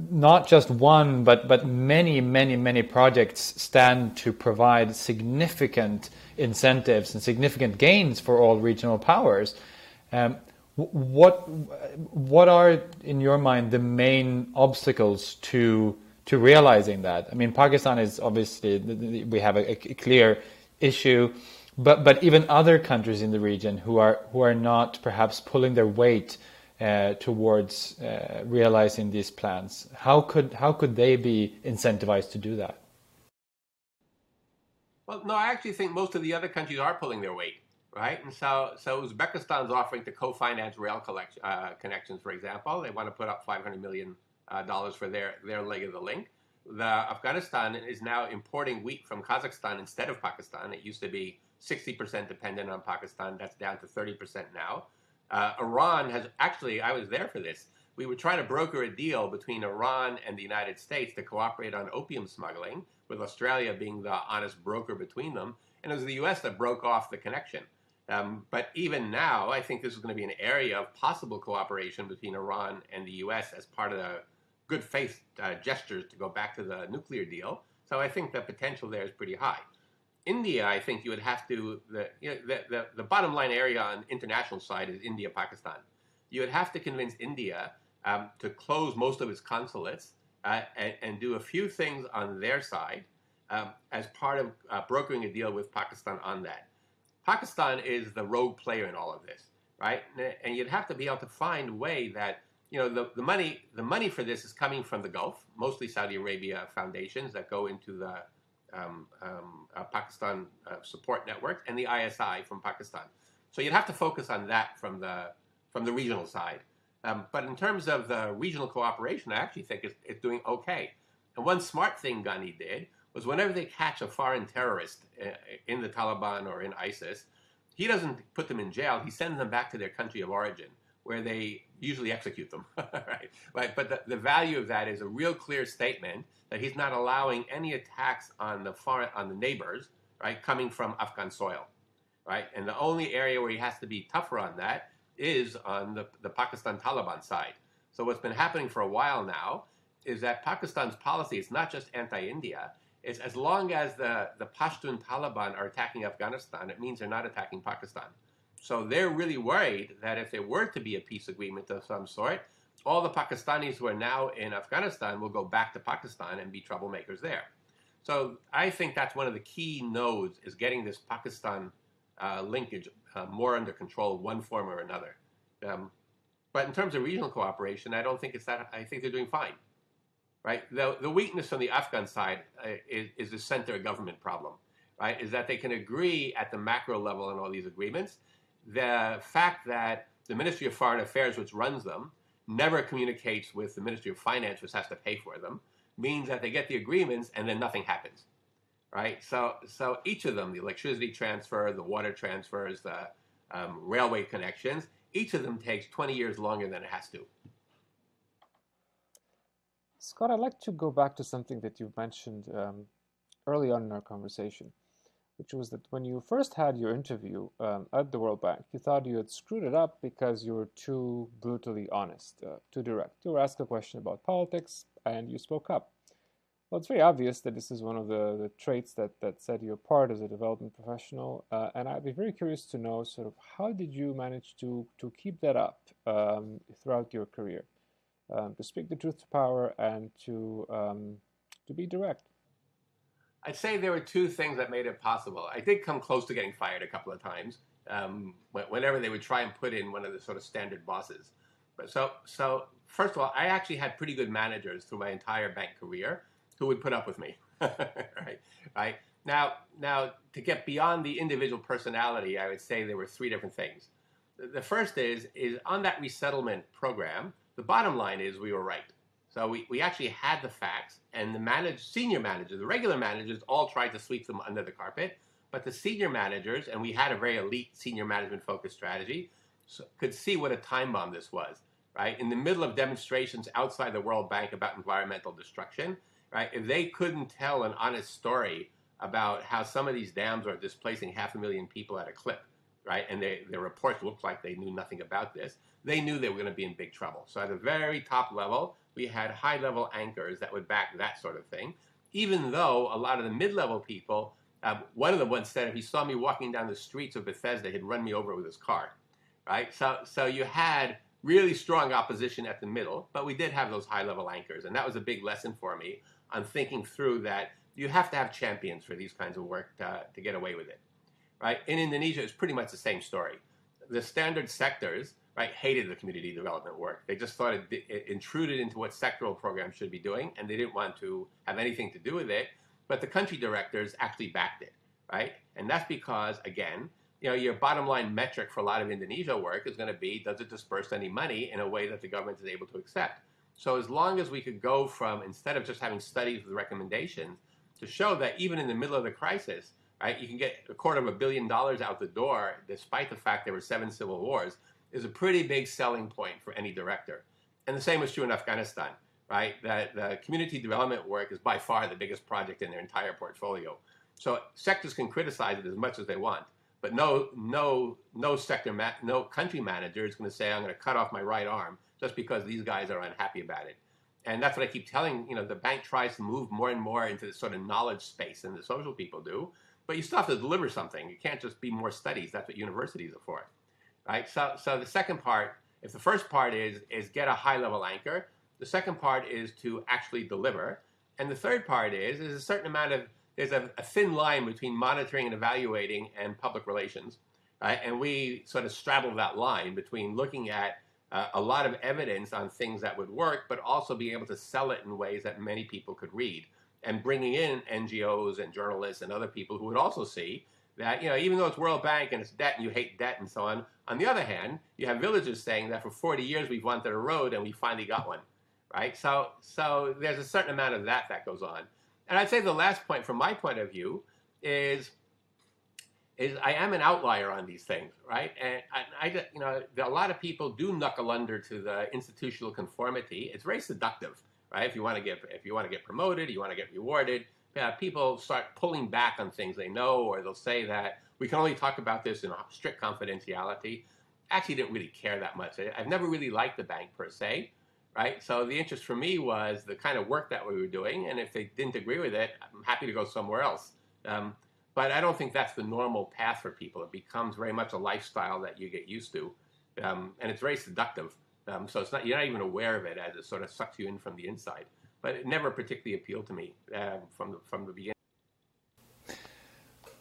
not just one, but but many, many, many projects stand to provide significant incentives and significant gains for all regional powers. Um, what what are, in your mind, the main obstacles to to realizing that? I mean, Pakistan is obviously we have a, a clear issue, but but even other countries in the region who are who are not perhaps pulling their weight uh, towards uh, realizing these plans, how could how could they be incentivized to do that? Well, no, I actually think most of the other countries are pulling their weight, right? And so, so Uzbekistan's offering to co-finance rail uh, connections, for example. They want to put up 500 million uh, dollars for their their leg of the link. The Afghanistan is now importing wheat from Kazakhstan instead of Pakistan. It used to be 60% dependent on Pakistan. That's down to 30% now. Uh, Iran has actually, I was there for this. We were trying to broker a deal between Iran and the United States to cooperate on opium smuggling, with Australia being the honest broker between them. And it was the US that broke off the connection. Um, but even now, I think this is going to be an area of possible cooperation between Iran and the US as part of the good faith uh, gestures to go back to the nuclear deal. So I think the potential there is pretty high. India, I think you would have to, the, you know, the, the, the, bottom line area on international side is India, Pakistan. You would have to convince India um, to close most of its consulates uh, and, and, do a few things on their side um, as part of uh, brokering a deal with Pakistan on that. Pakistan is the rogue player in all of this, right? And you'd have to be able to find a way that you know the, the money the money for this is coming from the Gulf, mostly Saudi Arabia foundations that go into the um, um, uh, Pakistan uh, support network and the ISI from Pakistan. So you'd have to focus on that from the from the regional side. Um, but in terms of the regional cooperation, I actually think it's, it's, doing okay. And one smart thing Ghani did was whenever they catch a foreign terrorist uh, in the Taliban or in ISIS, he doesn't put them in jail. He sends them back to their country of origin, where they usually execute them. [laughs] right? But the, the value of that is a real clear statement that he's not allowing any attacks on the foreign on the neighbors, right, coming from Afghan soil, right? And the only area where he has to be tougher on that is on the, the Pakistan Taliban side. So what's been happening for a while now is that Pakistan's policy is not just anti-India. It's as long as the, the Pashtun Taliban are attacking Afghanistan, it means they're not attacking Pakistan. So they're really worried that if there were to be a peace agreement of some sort, all the Pakistanis who are now in Afghanistan will go back to Pakistan and be troublemakers there. So I think that's one of the key nodes is getting this Pakistan uh, linkage uh, more under control, one form or another. Um, but in terms of regional cooperation, I don't think it's that. I think they're doing fine, right? The, the weakness on the Afghan side uh, is, is the center government problem, right? Is that they can agree at the macro level on all these agreements. The fact that the Ministry of Foreign Affairs, which runs them, never communicates with the Ministry of Finance, which has to pay for them, means that they get the agreements and then nothing happens, right? So, so each of them, the electricity transfer, the water transfers, the um, railway connections, each of them takes 20 years longer than it has to. Scott, I'd like to go back to something that you mentioned um, early on in our conversation which was that when you first had your interview um, at the World Bank, you thought you had screwed it up because you were too brutally honest, uh, too direct. You were asked a question about politics and you spoke up. Well, it's very obvious that this is one of the, the traits that, that set you apart as a development professional. Uh, and I'd be very curious to know sort of how did you manage to, to keep that up um, throughout your career? Um, to speak the truth to power and to, um, to be direct. I'd say there were two things that made it possible. I did come close to getting fired a couple of times. Um, whenever they would try and put in one of the sort of standard bosses. But so, so first of all, I actually had pretty good managers through my entire bank career who would put up with me. [laughs] right, right. Now, now to get beyond the individual personality, I would say there were three different things. The first is is on that resettlement program. The bottom line is we were right. So we, we actually had the facts, and the managed senior managers, the regular managers, all tried to sweep them under the carpet. But the senior managers, and we had a very elite senior management focused strategy, so could see what a time bomb this was. Right in the middle of demonstrations outside the World Bank about environmental destruction, right? If they couldn't tell an honest story about how some of these dams are displacing half a million people at a clip, right? And they, their reports looked like they knew nothing about this. They knew they were going to be in big trouble. So at the very top level, we had high level anchors that would back that sort of thing. Even though a lot of the mid level people, uh, one of them once said if he saw me walking down the streets of Bethesda, he'd run me over with his car, right? So, so you had really strong opposition at the middle, but we did have those high level anchors. And that was a big lesson for me on thinking through that you have to have champions for these kinds of work to, to get away with it, right? In Indonesia, it's pretty much the same story. The standard sectors, right, hated the community development work. They just thought it, it intruded into what sectoral programs should be doing, and they didn't want to have anything to do with it. But the country directors actually backed it, right? And that's because, again, you know, your bottom line metric for a lot of Indonesia work is going to be does it disperse any money in a way that the government is able to accept? So as long as we could go from instead of just having studies with recommendations to show that even in the middle of the crisis, right, you can get a quarter of a billion dollars out the door despite the fact there were seven civil wars, is a pretty big selling point for any director. And the same was true in Afghanistan, right? That the community development work is by far the biggest project in their entire portfolio. So sectors can criticize it as much as they want, but no, no, no sector, no country manager is going to say, "I'm going to cut off my right arm just because these guys are unhappy about it." And that's what I keep telling, you know, the bank tries to move more and more into this sort of knowledge space than the social people do. But you still have to deliver something. You can't just be more studies. That's what universities are for. Right? So so the second part, if the first part is is get a high level anchor, the second part is to actually deliver. And the third part is there's a certain amount of there's a, a thin line between monitoring and evaluating and public relations. Right? And we sort of straddle that line between looking at uh, a lot of evidence on things that would work, but also being able to sell it in ways that many people could read, and bringing in NGOs and journalists and other people who would also see that you know even though it's World Bank and it's debt and you hate debt and so on. On the other hand, you have villagers saying that for 40 years we've wanted a road and we finally got one, right? So so there's a certain amount of that that goes on, and I'd say the last point from my point of view is is I am an outlier on these things, right? And I, I, you know, a lot of people do knuckle under to the institutional conformity. It's very seductive, right? If you want to get, if you want to get promoted, you want to get rewarded. Uh, people start pulling back on things they know, or they'll say that we can only talk about this in strict confidentiality. Actually, didn't really care that much. I've never really liked the bank per se, right? So the interest for me was the kind of work that we were doing, and if they didn't agree with it, I'm happy to go somewhere else. Um, but I don't think that's the normal path for people. It becomes very much a lifestyle that you get used to, um, and it's very seductive. Um, so it's not you're not even aware of it as it sort of sucks you in from the inside. But it never particularly appealed to me uh, from the, from the beginning.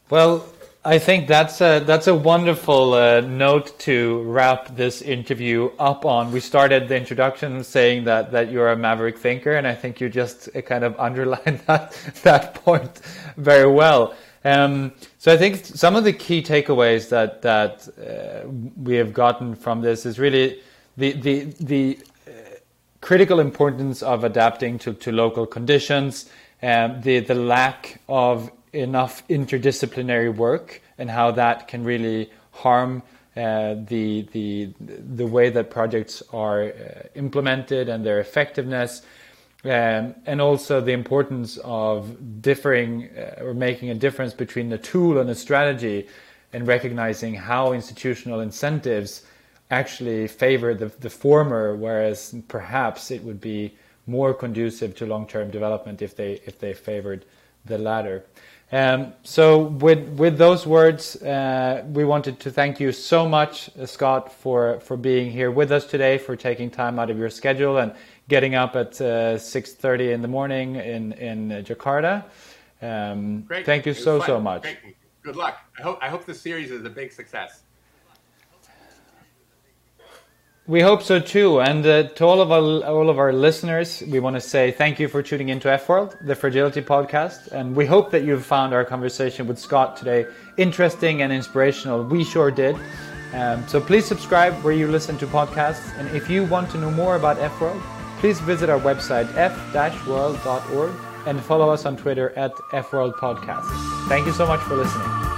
Well, I think that's a, that's a wonderful uh, note to wrap this interview up on. We started the introduction saying that, that you're a maverick thinker, and I think you just uh, kind of [laughs] underlined that, that point very well. Um, so I think some of the key takeaways that that uh, we have gotten from this is really the the the critical importance of adapting to, to local conditions, um, the the lack of enough interdisciplinary work, and how that can really harm uh, the the the way that projects are uh, implemented and their effectiveness. Um, and also the importance of differing uh, or making a difference between the tool and the strategy and recognizing how institutional incentives actually favor the, the former, whereas perhaps it would be more conducive to long-term development if they if they favored the latter. Um, so with with those words, uh, we wanted to thank you so much, Scott, for for being here with us today, for taking time out of your schedule and getting up at uh, 6.30 in the morning in, in Jakarta. Um, Great. Thank you so, so much. Great. Good luck. I hope, I hope the series is a big success. We hope so too. And uh, to all of our all of our listeners, we want to say thank you for tuning into F World, the Fragility podcast. And we hope that you've found our conversation with Scott today interesting and inspirational. We sure did. Um, so please subscribe where you listen to podcasts. And if you want to know more about F World, please visit our website f-world.org and follow us on Twitter at fworldpodcast. Thank you so much for listening.